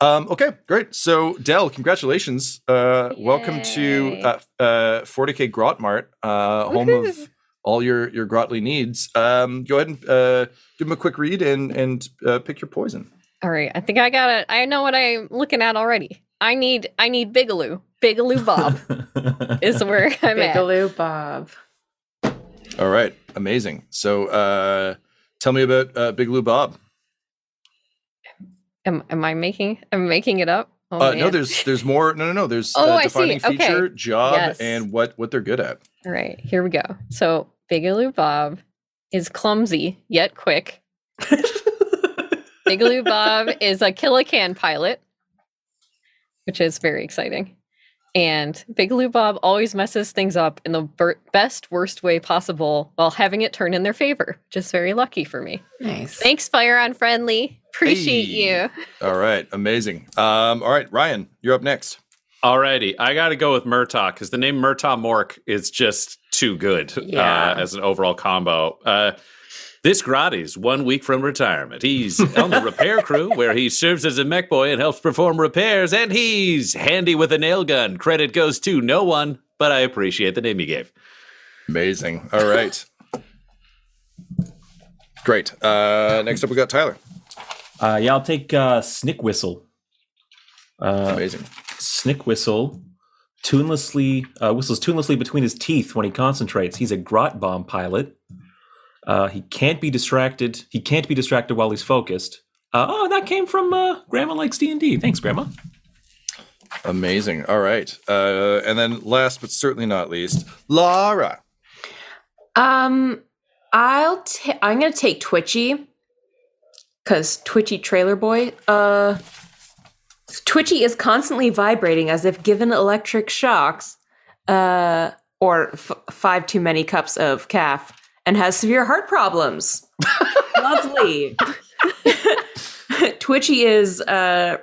Um, okay, great. So Dell, congratulations. Uh, welcome to Yay. uh, uh, 40k Grot Mart, uh, home of all your your grotly needs. Um, go ahead and uh, give them a quick read and and uh, pick your poison. All right. I think I got it. I know what I'm looking at already. I need I need Bigaloo. Bigaloo Bob *laughs* is where *laughs* I'm at. Bigaloo Bob. All right, amazing. So uh, tell me about uh, Big Lou Bob. Am, am I making I'm making it up? Oh, uh, no, there's there's more. No, no, no. There's Oh, uh, I see. defining feature, Okay. job, Yes. and what what they're good at. All right, here we go. So Bigaloo Bob is clumsy yet quick. *laughs* Bigaloo Bob is a Killa Kan pilot, which is very exciting. And Big Lou Bob always messes things up in the ber- best, worst way possible while having it turn in their favor, Just very lucky for me. Nice. Thanks, Fire Unfriendly. Appreciate Hey. you. All right, amazing. Um, all right, Ryan, you're up next. Alrighty, I got to go with Murtaugh because the name Murtaugh Mork is just too good Yeah. uh, as an overall combo. Uh, this grot is one week from retirement. He's on the repair crew where he serves as a mech boy and helps perform repairs, and he's handy with a nail gun. Credit goes to no one, but I appreciate the name you gave. Amazing. All right. Great. Uh, next up, we got Tyler. Uh, yeah, I'll take uh, Snick Whistle. Uh, Amazing. Snick Whistle tunelessly uh, whistles tunelessly between his teeth when he concentrates. He's a grot bomb pilot. Uh, he can't be distracted. He can't be distracted while he's focused. Uh, oh, that came from uh, Grandma likes D and D. Thanks, Grandma. Amazing. All right. Uh, and then last but certainly not least, Laura. Um, I'll ta- I'm gonna take Twitchy because Twitchy Trailer Boy. Uh, Twitchy is constantly vibrating as if given electric shocks, uh, or f- five too many cups of caf, and has severe heart problems. Lovely. *laughs* Twitchy is uh,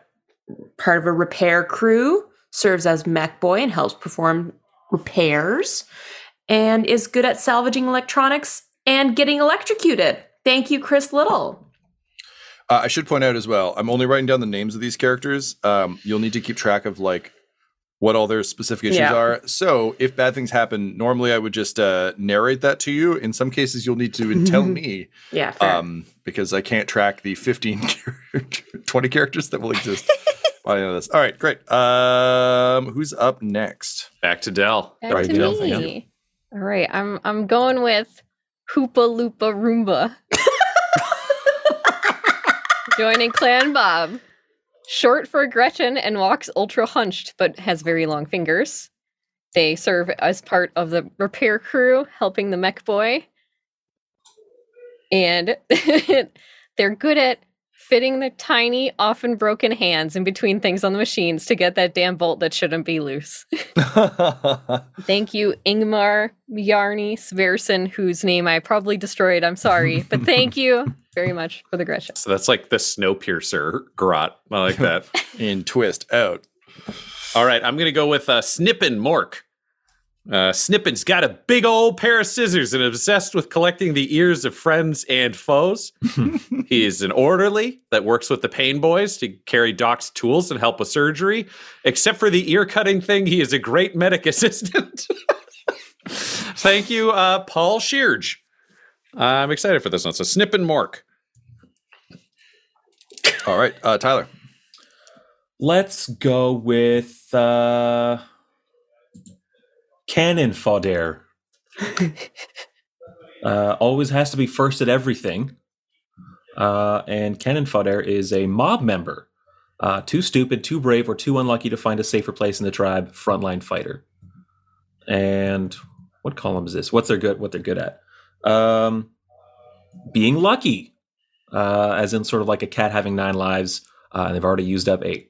part of a repair crew, serves as mech boy, and helps perform repairs and is good at salvaging electronics and getting electrocuted. Thank you, Chris Little. Uh, I should point out as well, I'm only writing down the names of these characters. Um, you'll need to keep track of like what all their specific issues Yeah. are. So if bad things happen, normally I would just uh, narrate that to you. In some cases, you'll need to tell *laughs* me Yeah, fair. um, because I can't track the 15, *laughs* 20 characters that will exist *laughs* by the end of this. All right, great. Um, who's up next? Back to Dell. Back Right, to Dale, me. yeah. All right, I'm I'm going with Hoopa Loopa Roomba. Joining Clan Bob. Short for Gretchen and walks ultra hunched, but has very long fingers. They serve as part of the repair crew, helping the mech boy. And *laughs* they're good at fitting their tiny, often broken hands in between things on the machines to get that damn bolt that shouldn't be loose. *laughs* Thank you, Ingmar Bjarni Sversen, whose name I probably destroyed. I'm sorry, but thank you *laughs* very much for the Gretchen. So that's like the Snowpiercer grot. I like *laughs* that. In twist out. All right, I'm gonna go with uh, Snippin Mork. Uh, Snippin's got a big old pair of scissors and obsessed with collecting the ears of friends and foes. *laughs* he is an orderly that works with the pain boys to carry Doc's tools and help with surgery. Except for the ear cutting thing, he is a great medic *laughs* assistant. Thank you, uh, Paul Shearge. I'm excited for this one. So Snippin Mork. All right, uh, Tyler. Let's go with uh, Cannon Fodder. *laughs* uh, always has to be first at everything. Uh, and Cannon Fodder is a mob member. Uh, too stupid, too brave, or too unlucky to find a safer place in the tribe. Frontline fighter. And what column is this? What's their good? What they're good at? Um, being lucky, uh, as in sort of like a cat having nine lives, uh, and they've already used up eight.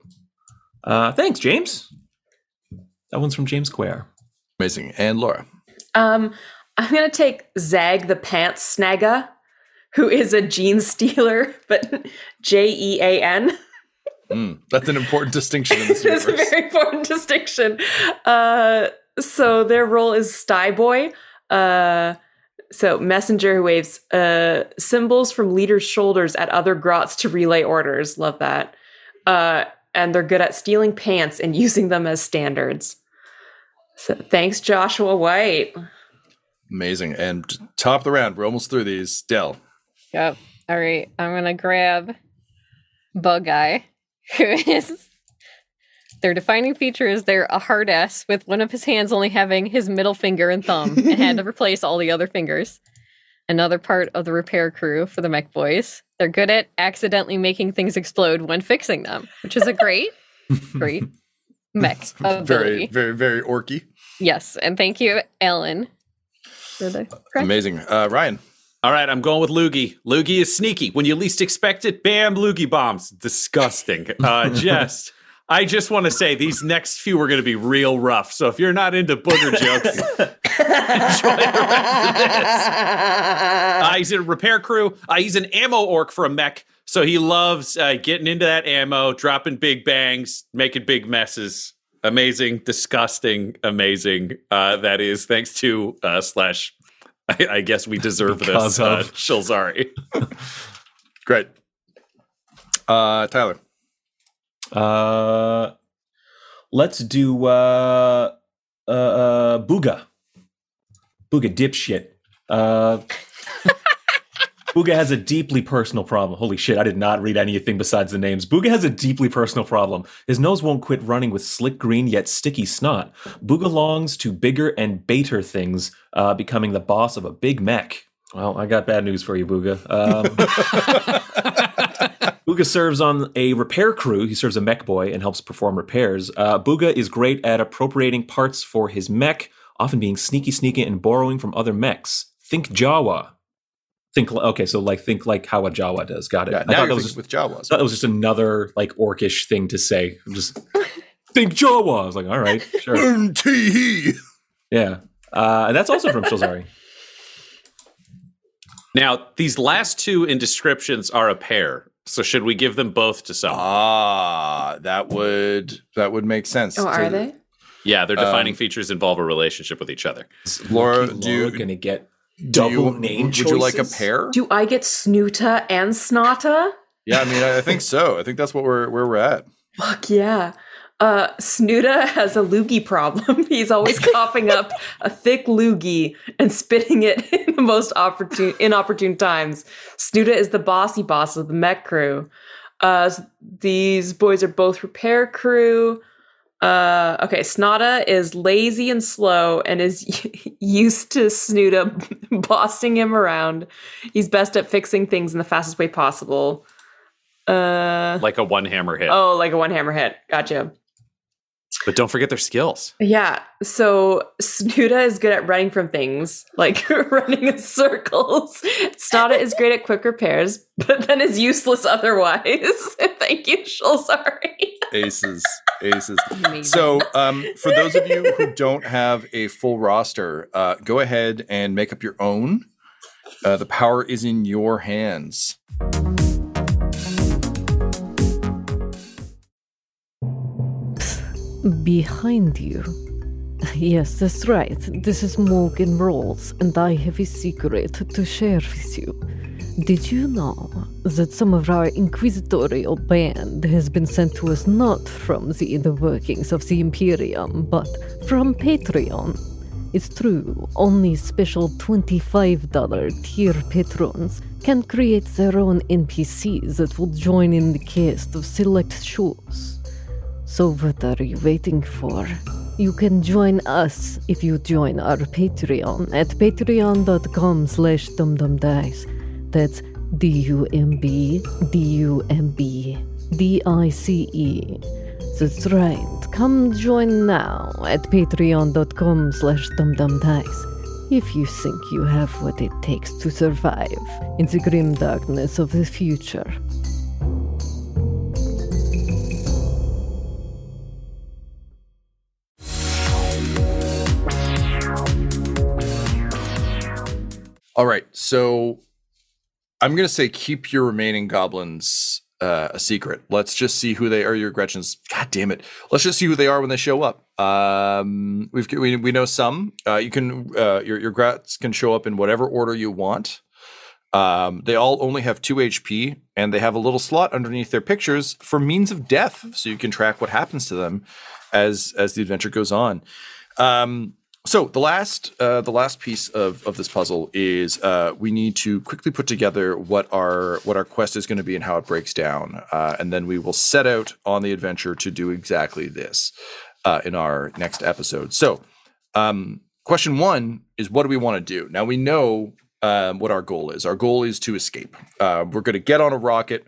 Uh, thanks, James. That one's from James Square. Amazing. And Laura. Um, I'm gonna take Zag the Pants Snagga, who is a gene stealer, *laughs* but J E A N. Mm, that's an important distinction in *laughs* this It's a very important distinction. Uh, so their role is Sty Boy. Uh, so messenger who waves uh, symbols from leaders' shoulders at other grots to relay orders. Love that. Uh, and they're good at stealing pants and *laughs* using them as standards. So thanks, Joshua White. Amazing. And top of the round, we're almost through these. Dell. Yep. All right, I'm gonna grab Bug Eye, *laughs* who is their defining feature is they're a hard ass with one of his hands only having his middle finger and thumb and had to *laughs* replace all the other fingers. Another part of the repair crew for the mech boys. They're good at accidentally making things explode when fixing them, which is a great, *laughs* great mech ability. Very, very, very orky. Yes, and thank you, Ellen, for the correct Amazing. Uh, Ryan. All right, I'm going with Loogie. Loogie is sneaky. When you least expect it, bam, Loogie bombs. Disgusting. Uh, *laughs* just I just want to say these next few are going to be real rough. So if you're not into booger jokes, *laughs* enjoy the rest of this. Uh, he's a repair crew. Uh, he's an ammo orc for a mech, so he loves uh, getting into that ammo, dropping big bangs, making big messes. Amazing, disgusting, amazing. Uh, that is thanks to uh, slash. I, I guess we deserve Because this. Uh, of. *laughs* Shulzari. *laughs* Great. Uh, Tyler. Uh, let's do uh, uh, uh, Booga. Booga dipshit. Uh, *laughs* Booga has a deeply personal problem. Holy shit, I did not read anything besides the names. Booga has a deeply personal problem. His nose won't quit running with slick green yet sticky snot. Booga longs to bigger and baiter things, uh, becoming the boss of a big mech. Well, I got bad news for you, Booga. Um, *laughs* Booga serves on a repair crew. He serves a mech boy and helps perform repairs. Uh, Booga is great at appropriating parts for his mech, often being sneaky, sneaky, and borrowing from other mechs. Think Jawa. Think li- okay, so like think like how a Jawa does. Got it. Yeah, I now thought you're that was just, with Jawas. I thought that was just another like orcish thing to say. I'm just think Jawa. I was like, all right, sure, yeah. Uh, and that's also from Shulzari. Now, these last two in descriptions are a pair. So should we give them both to someone? Ah, that would that would make sense. Oh, to- are they? yeah, their defining um, features involve a relationship with each other. Laura, Lucky do you- Laura gonna get Do double you, name would you like a choices? pair? Do I get Snoota and Snota? Yeah, I mean, I I think so. I think that's what we're where we're at. Fuck yeah. Uh, Snoota has a loogie problem. *laughs* He's always *laughs* coughing up a thick loogie and spitting it *laughs* in the most opportune, inopportune times. Snoota is the bossy boss of the mech crew. Uh, these boys are both repair crew. Uh, okay, Snota is lazy and slow and is *laughs* used to Snoota *laughs* bossing him around. He's best at fixing things in the fastest way possible. Uh, Like a one hammer hit. oh, like a one hammer hit. Gotcha. But don't forget their skills. Yeah. So Snoota is good at running from things, like *laughs* running in circles. Snota is great at quick repairs, but then is useless otherwise. *laughs* Thank you, Shulzari. Aces, aces. So, um, for those of you who don't have a full roster, uh, go ahead and make up your own. Uh, the power is in your hands. Behind you. *laughs* Yes, that's right. This is Morgan Rolls, and I have a secret to share with you. Did you know that some of our inquisitorial band has been sent to us not from the inner workings of the Imperium, but from Patreon? It's true, only special $25 tier patrons can create their own NPCs that will join in the cast of select shows. So what are you waiting for? You can join us if you join our Patreon at patreon.com slash dumbdumbdice. That's D-U-M-B, D-U-M-B, D-I-C-E. That's right. Come join now at patreon.com slash dumbdumbdice if you think you have what it takes to survive in the grim darkness of the future. All right, so I'm gonna say keep your remaining goblins uh, a secret. Let's just see who they are. Your Gretchens. God damn it. Let's just see who they are when they show up. Um, we've we, we know some. Uh, you can uh, your your Grets can show up in whatever order you want. Um, they all only have two HP, and they have a little slot underneath their pictures for means of death, so you can track what happens to them as as the adventure goes on. Um, so the last uh, the last piece of, of this puzzle is uh, we need to quickly put together what our what our quest is going to be and how it breaks down, uh, and then we will set out on the adventure to do exactly this uh, in our next episode. So, um, question one is what do we want to do? Now we know um, what our goal is. Our goal is to escape. Uh, we're going to get on a rocket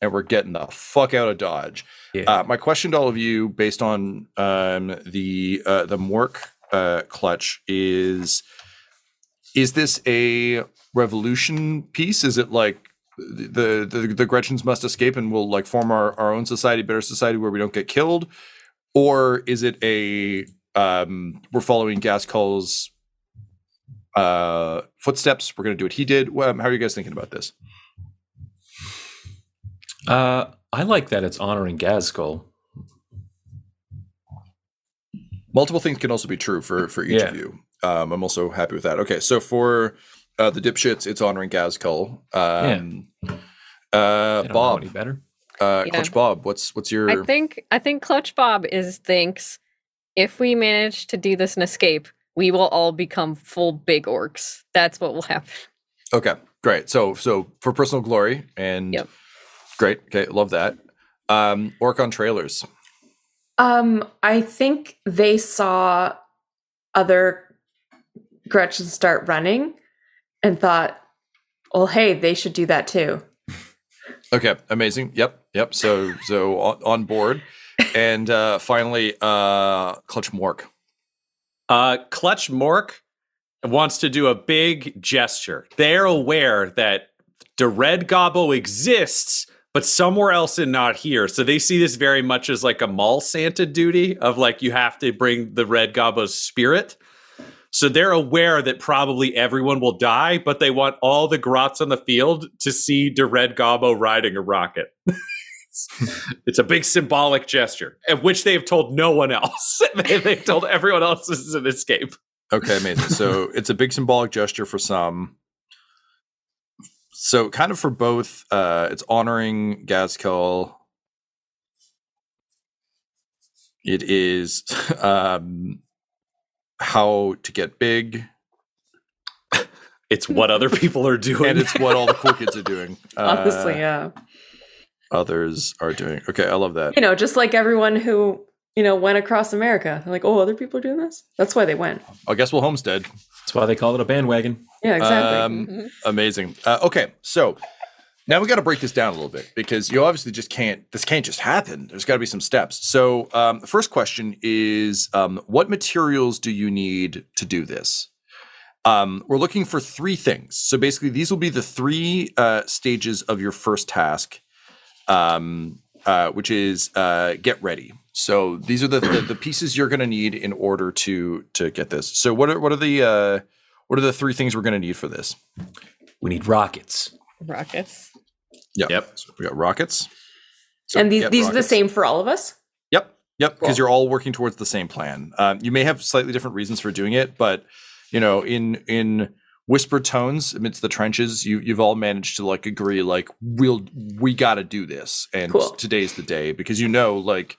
and we're getting the fuck out of Dodge. Yeah. Uh, my question to all of you, based on um, the uh, the Mork uh, clutch, is: Is this a revolution piece? Is it like the, the the Gretchens must escape and we'll like form our, our own society, better society where we don't get killed, or is it a um, we're following Ghazghkull's uh, footsteps? We're going to do what he did. Well, how are you guys thinking about this? Uh, I like that it's honoring Ghazghkull. Multiple things can also be true for for each of you. Um, I'm also happy with that. Okay, so for uh, the dipshits, it's honoring Ghazghkull. Um, uh, They don't know Bob, any better. uh, Yeah. Clutch Bob, what's what's your? I think I think Clutch Bob is thinks if we manage to do this and escape, we will all become full big orcs. That's what will happen. Okay, great. So so for personal glory and Yep. great. Okay, love that. Um, orc on trailers. Um, I think they saw other Gretchen start running and thought, well, hey, they should do that too. *laughs* Okay, amazing. Yep, yep. So so on, on board, and uh, finally, uh, Clutch Mork. Uh, Clutch Mork wants to do a big gesture. They're aware that the Red Gobbo exists, but somewhere else and not here. So they see this very much as like a mall Santa duty of like you have to bring the Red Gobbo's spirit. So they're aware that probably everyone will die, but they want all the grots on the field to see the Red Gobbo riding a rocket. *laughs* it's a big symbolic gesture, of which they have told no one else. *laughs* they, they've told everyone else this is an escape. Okay, amazing. so it's a big symbolic gesture for some. So kind of for both, uh, it's honoring Ghazghkull. It is *laughs* um, how to get big, It's what other people are doing. and it's what all the cool kids are doing. *laughs* Honestly, Uh, yeah. others are doing. Okay, I love that. You know, just like everyone who, you know, went across America. They're like, oh, other people are doing this? That's why they went. I guess we'll homestead. That's why they call it a bandwagon. Yeah, exactly. Um, Mhm. Amazing. Uh, okay, so now we got to break this down a little bit because you obviously just can't. This can't just happen. There's got to be some steps. So um, the first question is, um, what materials do you need to do this? Um, we're looking for three things. So basically, these will be the three uh, stages of your first task, um, uh, which is uh, get ready. So these are the, the, the pieces you're going to need in order to to get this. So what are what are the uh, what are the three things we're going to need for this? We need rockets. Rockets. Yep. Yep. So we got rockets. So and these get these are the same for all of us? Yep. Yep. Because Cool. you're all working towards the same plan. Um, you may have slightly different reasons for doing it, but you know, in in whispered tones amidst the trenches, you you've all managed to like agree, like we'll we got to do this, and Cool. today's the day because you know, like.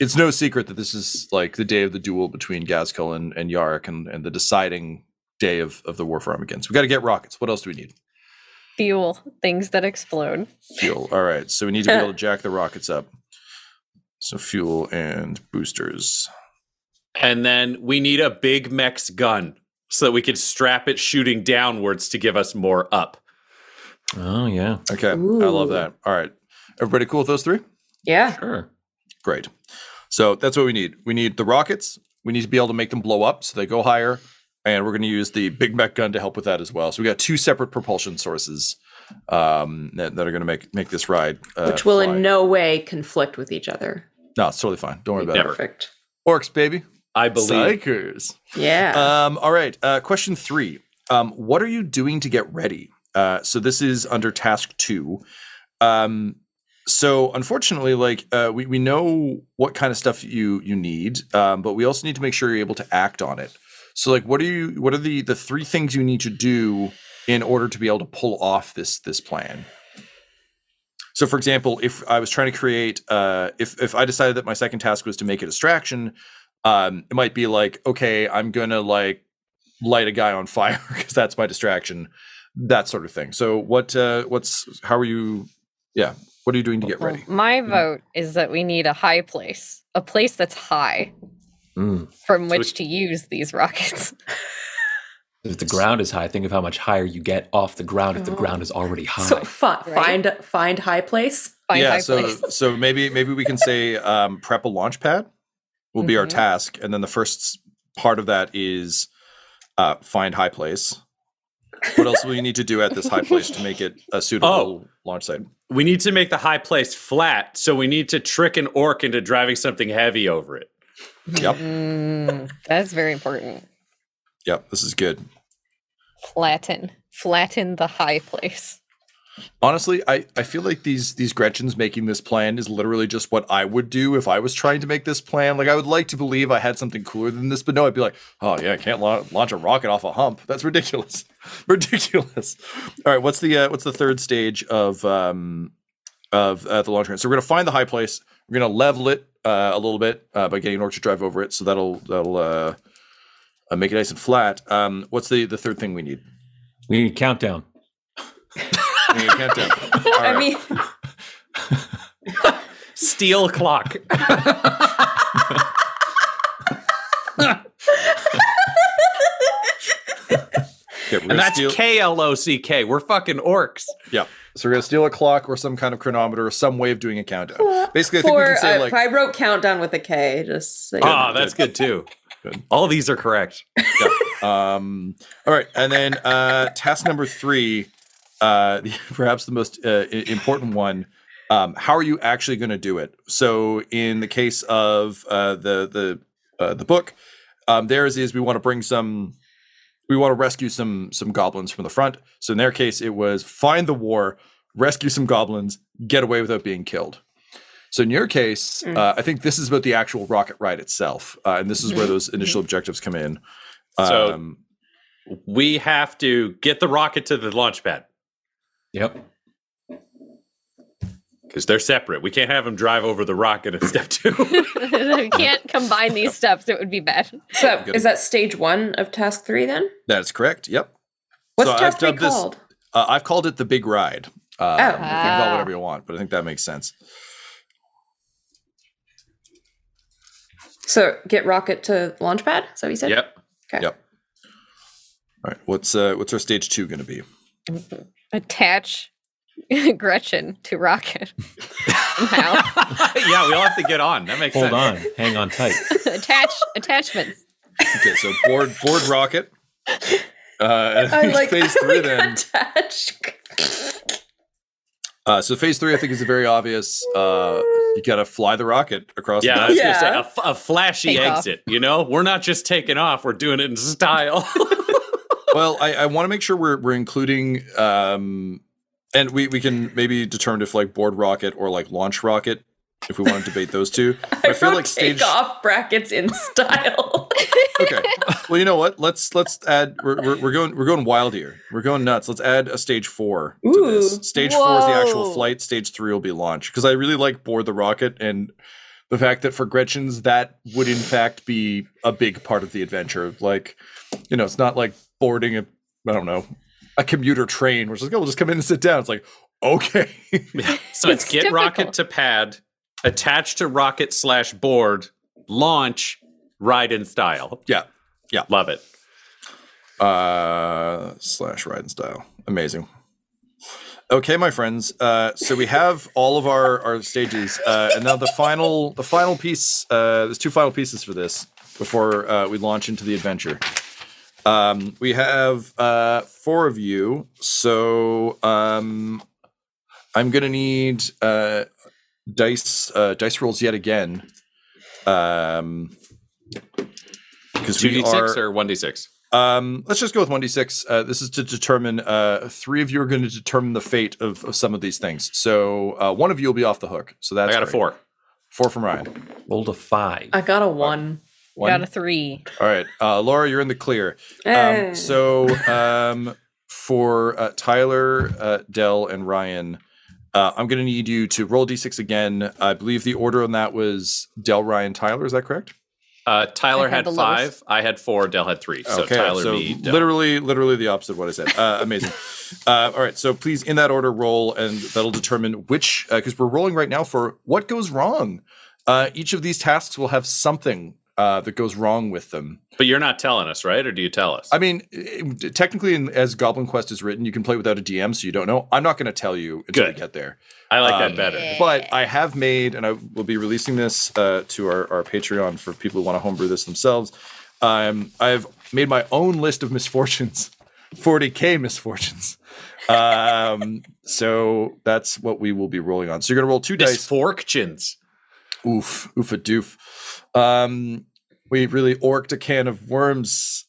It's no secret that this is like the day of the duel between Ghazghkull and, and Yarrick and, and the deciding day of, of the war for Armageddon. So we got to get rockets. What else do we need? Fuel. Things that explode. Fuel. All right. So we need to be *laughs* able to jack the rockets up. So fuel and boosters. and then we need a big mech's gun so that we can strap it shooting downwards to give us more up. Oh yeah, Okay. I love that. All right. Everybody cool with those three? Yeah. sure. Great. So that's what we need. We need the rockets. We need to be able to make them blow up so they go higher. And we're going to use the big mech gun to help with that as well. So we got two separate propulsion sources um, that, that are going to make make this ride. Uh, Which will fly. in no way conflict with each other. No, it's totally fine. Don't worry about Never. Perfect. it. Orcs, baby. I believe. Psykers. Yeah. Um, all right. Uh, question three. Um, what are you doing to get ready? Uh, so this is under task two. Um, so unfortunately, like uh, we we know what kind of stuff you you need, um, but we also need to make sure you're able to act on it. So like, what are you? What are the the three things you need to do in order to be able to pull off this this plan? So, for example, if I was trying to create, uh, if if I decided that my second task was to make a distraction, um, it might be like, okay, I'm gonna like light a guy on fire *laughs* because that's my distraction, that sort of thing. So, what uh, what's how are you? Yeah, what are you doing to get Well, ready? my vote is that we need a high place, a place that's high Mm. from So which to use these rockets. If the ground is high, think of how much higher you get off the ground if the Oh. ground is already *laughs* high. so fi- right? find find high place. Find yeah, high so place. *laughs* so maybe maybe we can say um, prep a launch pad will be our Mhm. task, and then the first part of that is uh, find high place. What else will you need to do at this high place to make it a *laughs* suitable launch site? We need to make the high place flat, so we need to trick an orc into driving something heavy over it. Yep. Mm, that's very important. Yep. This is good. Flatten. Flatten the high place. Honestly, I, I feel like these these Gretchens making this plan is literally just what I would do if I was trying to make this plan. Like I would like to believe I had something cooler than this, but no, I'd be like, oh yeah, I can't la- launch a rocket off a hump. That's ridiculous, *laughs* ridiculous. All right, what's the uh, what's the third stage of um of uh, the launch ramp? So we're gonna find the high place. We're gonna level it uh, a little bit uh, by getting an orc to drive over it. So that'll that'll uh, uh, make it nice and flat. Um, what's the the third thing we need? We need countdown. We need a countdown. All I right. mean, *laughs* Steel clock. Okay, And that's K L O C K. We're fucking orcs. Yeah. So we're gonna steal a clock or some kind of chronometer or some way of doing a countdown. Basically, I think we can say uh, like I wrote countdown with a K. Just so Ah, know. that's good too. Good. All these are correct. *laughs* um all right, and then uh task number three, uh *laughs* perhaps the most uh, important one. Um, how are you actually going to do it? So, in the case of uh, the the uh, the book, um, theirs is we want to bring some, we want to rescue some some goblins from the front. So, in their case, it was find the war, rescue some goblins, get away without being killed. So, in your case, Mm. uh, I think this is about the actual rocket ride itself, uh, and this is where those *laughs* initial objectives come in. So- Um, We have to get the rocket to the launch pad Yep. because they're separate. We can't have them drive over the rocket in step two. *laughs* we can't combine these steps. It would be bad. So is that stage one of task three then? that is correct. Yep. What's So I've task three dubbed this- called? Uh, I've called it the big ride. Uh, Oh. You can call it Ah. whatever you want, but I think that makes sense. So get rocket to launchpad. Is that what you said? yep. Okay. Yep. All right. What's uh what's our stage two going to be? Attach *laughs* Gretchen to Rocket. Somehow. *laughs* yeah, we all have to get on. That makes sense. Hold sense. on. Hang on tight. *laughs* Attach attachments. Okay, so board board rocket. Uh, I like phase I three like then. attach. Uh, so phase three, I think, is a very obvious. Uh, you got to fly the rocket across. Yeah, I was Yeah. gonna say a, f- a flashy Take off. exit. You know, we're not just taking off; we're doing it in style. Well, I, I want to make sure we're we're including, um, and we we can maybe determine if like board rocket or like launch rocket, if we want to debate those two. *laughs* I, I feel like stage. off brackets in style. *laughs* Okay. Well, you know what? Let's let's add. We're, we're, we're going we're going wild here. We're going nuts. Let's add a stage four to this. Stage four is the actual flight. Stage three will be launch because I really like board the rocket and the fact that for Gretchen's that would in fact be a big part of the adventure. Like, you know, it's not like boarding a I don't know a commuter train, which is like, oh, we'll just come in and sit down. It's like, okay, *laughs* *laughs* so it's It's get rocket to pad, attach to rocket slash board, launch, ride in style. yeah, Yeah. Love it. uh slash ride in style amazing okay my friends uh so we have all of our our stages uh and now the final the final piece uh there's two final pieces for this before uh we launch into the adventure um we have uh four of you so um i'm gonna need uh dice uh dice rolls yet again um because two d six or one d six. um, let's just go with 1d6. Uh, this is to determine, uh, three of you are going to determine the fate of, of some of these things. So uh, one of you will be off the hook. So I that's got a four. Four from Ryan. Rolled a five. I got a one. One. Got a three. All right. Uh, Laura, you're in the clear. Eh. Um, so um, for uh, Tyler, uh, Dell, and Ryan, uh, I'm going to need you to roll d6 again. I believe the order on that was Dell, Ryan, Tyler. Is that correct? Uh, Tyler I had had, five. lowest. I had four. Dell had three. So okay, Tyler, so me, Dell. literally, literally the opposite of what I said. Uh, amazing. *laughs* uh, all right, so please, in that order, roll, and that'll determine which. Because we're rolling right now for what goes wrong. Uh, each of these tasks will have something uh, that goes wrong with them. But you're not telling us, right? Or do you tell us? I mean, eh, technically, in, as Goblin Quest is written, you can play without a DM, so you don't know. I'm not going to tell you until Good. we get there. I like um, that better. But I have made, and I will be releasing this uh, to our, our Patreon for people who want to homebrew this themselves. Um, I've made my own list of misfortunes *laughs* 40k misfortunes. Um, so that's what we will be rolling on. So you're gonna roll two dice. Misfortunes. Oof, oof a doof. Um, we really orked a can of worms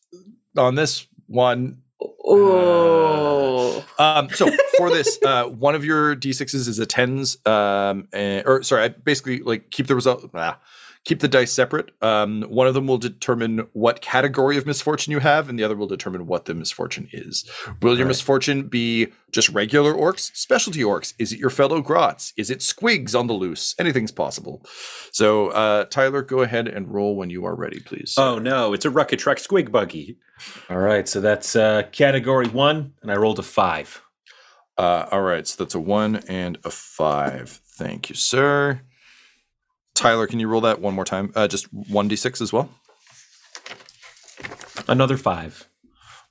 on this one. Oh. Um, so for this, uh, one of your d6s is a tens, um, and, or sorry, I basically like keep the result, ah, keep the dice separate. Um, one of them will determine what category of misfortune you have, and the other will determine what the misfortune is. Will your misfortune be just regular orcs, specialty orcs? Is it your fellow grots? Is it squigs on the loose? Anything's possible. So, uh, Tyler, go ahead and roll when you are ready, please. Oh no, it's a Rukkatrukk squig buggy. All right, so that's uh, category one, and I rolled a five. Uh, all right, so that's a one and a five. Thank you, sir. Tyler, can you roll that one more time? Uh, just one d six as well. Another five.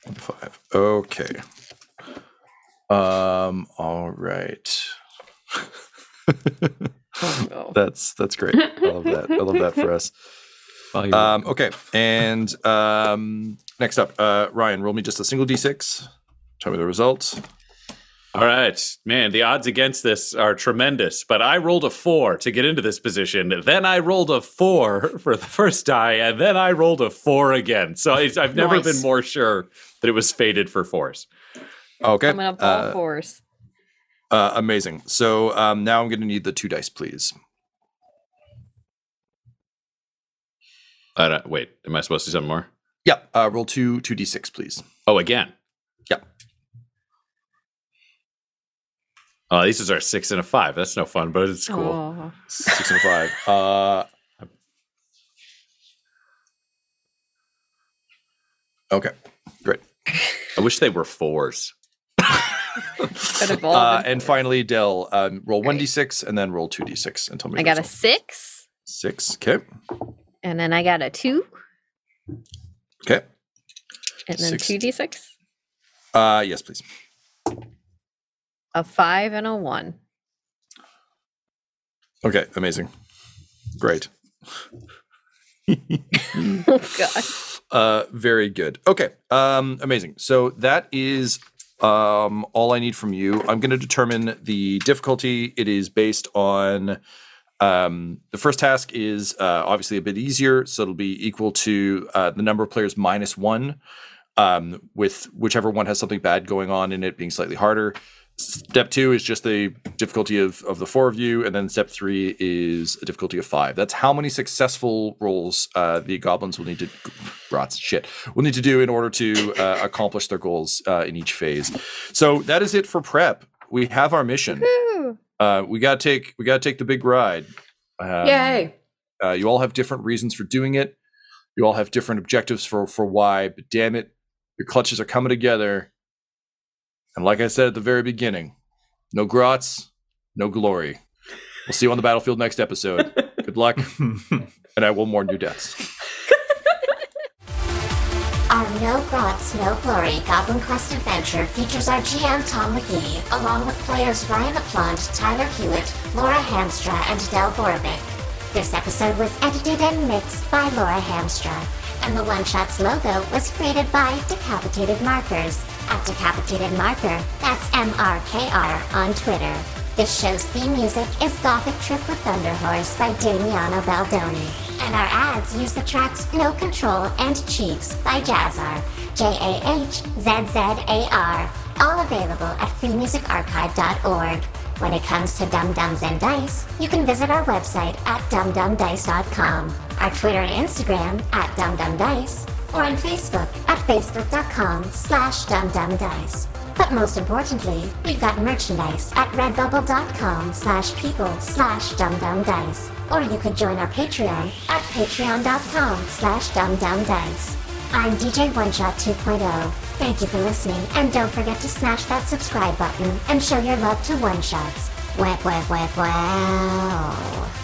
One five. Okay. Um. All right. no. That's that's great. I love that. I love that for us. *laughs* Um. Okay. And um. Next up, uh, Ryan, roll me just a single d six. Tell me the results. All right, man, the odds against this are tremendous, but I rolled a four to get into this position. Then I rolled a four *laughs* for the first die, and then I rolled a four again. So it's, I've never Nice. been more sure that it was fated for fours. Okay. Coming up all uh, fours. uh, amazing. So um, now I'm going to need the two dice, please. I don't, wait, am I supposed to do something more? Yeah. Uh, roll two two d six, please. Oh, again. Yep. Oh, these are six and a five. That's no fun, but it's cool. Oh. Six and a five. *laughs* Uh, okay, great. I wish they were fours. Could have all Uh, and finally, Dell, um, roll one d six and then roll two d six and tell me. I got a six, six. Okay. and then I got a two, Okay. and then two d six, Uh, yes, please. A five, and a one. Okay, amazing. Great. Oh *laughs* god. *laughs* Uh, very good. Okay. Um, amazing. So that is um all I need from you. I'm going to determine the difficulty. It is based on um the first task is uh obviously a bit easier, so it'll be equal to uh the number of players minus one. Um, with whichever one has something bad going on in it being slightly harder. Step two is just the difficulty of, of the four of you, and then step three is a difficulty of five. That's how many successful rolls uh, the goblins will need to rots shit will need to do in order to uh, accomplish their goals uh, in each phase. So that is it for prep. We have our mission. Uh, we gotta take we gotta take the big ride. Um, Yay. uh, you all have different reasons for doing it. You all have different objectives for for why. But damn it, your clutches are coming together. And like I said at the very beginning, no grots, no glory. We'll see you on the battlefield next episode. Good luck, *laughs* and I will mourn your deaths. Our No Grots, No Glory Goblin Quest adventure features our GM Tom McGee, along with players Ryan LaPlante, Tyler Hewitt, Laura Hamstra, and Del Borovic. This episode was edited and mixed by Laura Hamstra, and the One Shots logo was created by Decapitated Markers at Decapitated Marker, that's M-R-K-R, on Twitter. This show's theme music is Gothic Trip with Thunderhorse by Damiano Baldoni. And our ads use the tracks No Control and Chiefs by Jahzzar, J-A-H-Z-Z-A-R, all available at freemusicarchive.org. When it comes to Dumb Dumbs and Dice, you can visit our website at dumbdumbdice.com, our Twitter and Instagram at dumbdumbdice, or on Facebook at facebook.com slash dumbdumbdice. But most importantly, we've got merchandise at redbubble.com slash people slash dumbdumbdice. Or you could join our Patreon at patreon.com slash dumbdumbdice. I'm DJ OneShot 2.0. Thank you for listening, and don't forget to smash that subscribe button and show your love to One Shots. Wow, wow, wow.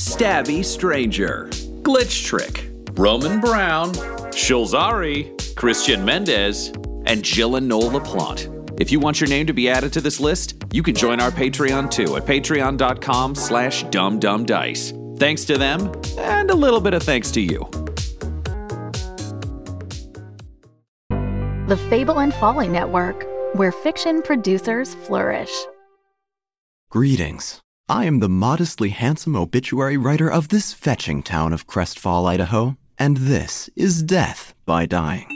Stabby Stranger, Glitch Trick, Roman Brown, Shulzari, Christian Mendez, and Jill and Noel LaPlante. If you want your name to be added to this list, you can join our Patreon too at patreon.com slash dumbdumbdice. Thanks to them, and a little bit of thanks to you. The Fable and Folly Network, where fiction producers flourish. Greetings. I am the modestly handsome obituary writer of this fetching town of Crestfall, Idaho, and this is Death by Dying.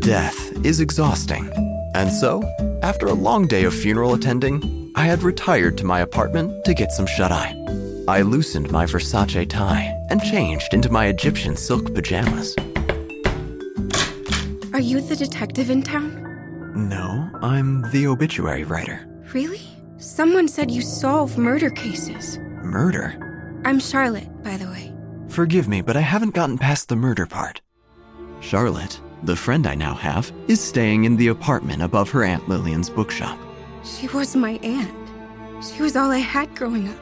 Death is exhausting, and so, after a long day of funeral attending, I had retired to my apartment to get some shut eye. I loosened my Versace tie and changed into my Egyptian silk pajamas. Are you the detective in town? No, I'm the obituary writer. Really? Someone said you solve murder cases. Murder? I'm Charlotte, by the way. Forgive me, but I haven't gotten past the murder part. Charlotte, the friend I now have, is staying in the apartment above her Aunt Lillian's bookshop. She was my aunt. She was all I had growing up.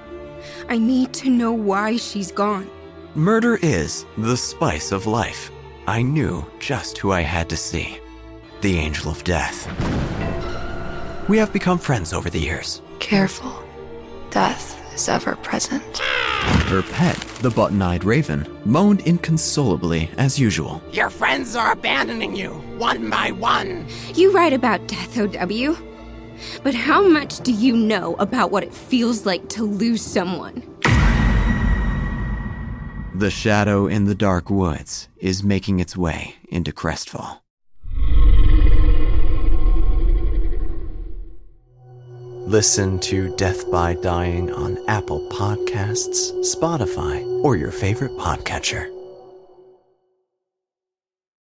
I need to know why she's gone. Murder is the spice of life. I knew just who I had to see the Angel of Death. We have become friends over the years. Careful. Death is ever present. Her pet, the button eyed raven, moaned inconsolably as usual. Your friends are abandoning you, one by one. You write about death, OW. But how much do you know about what it feels like to lose someone? The shadow in the dark woods is making its way into Crestfall. Listen to Death by Dying on Apple Podcasts, Spotify, or your favorite podcatcher.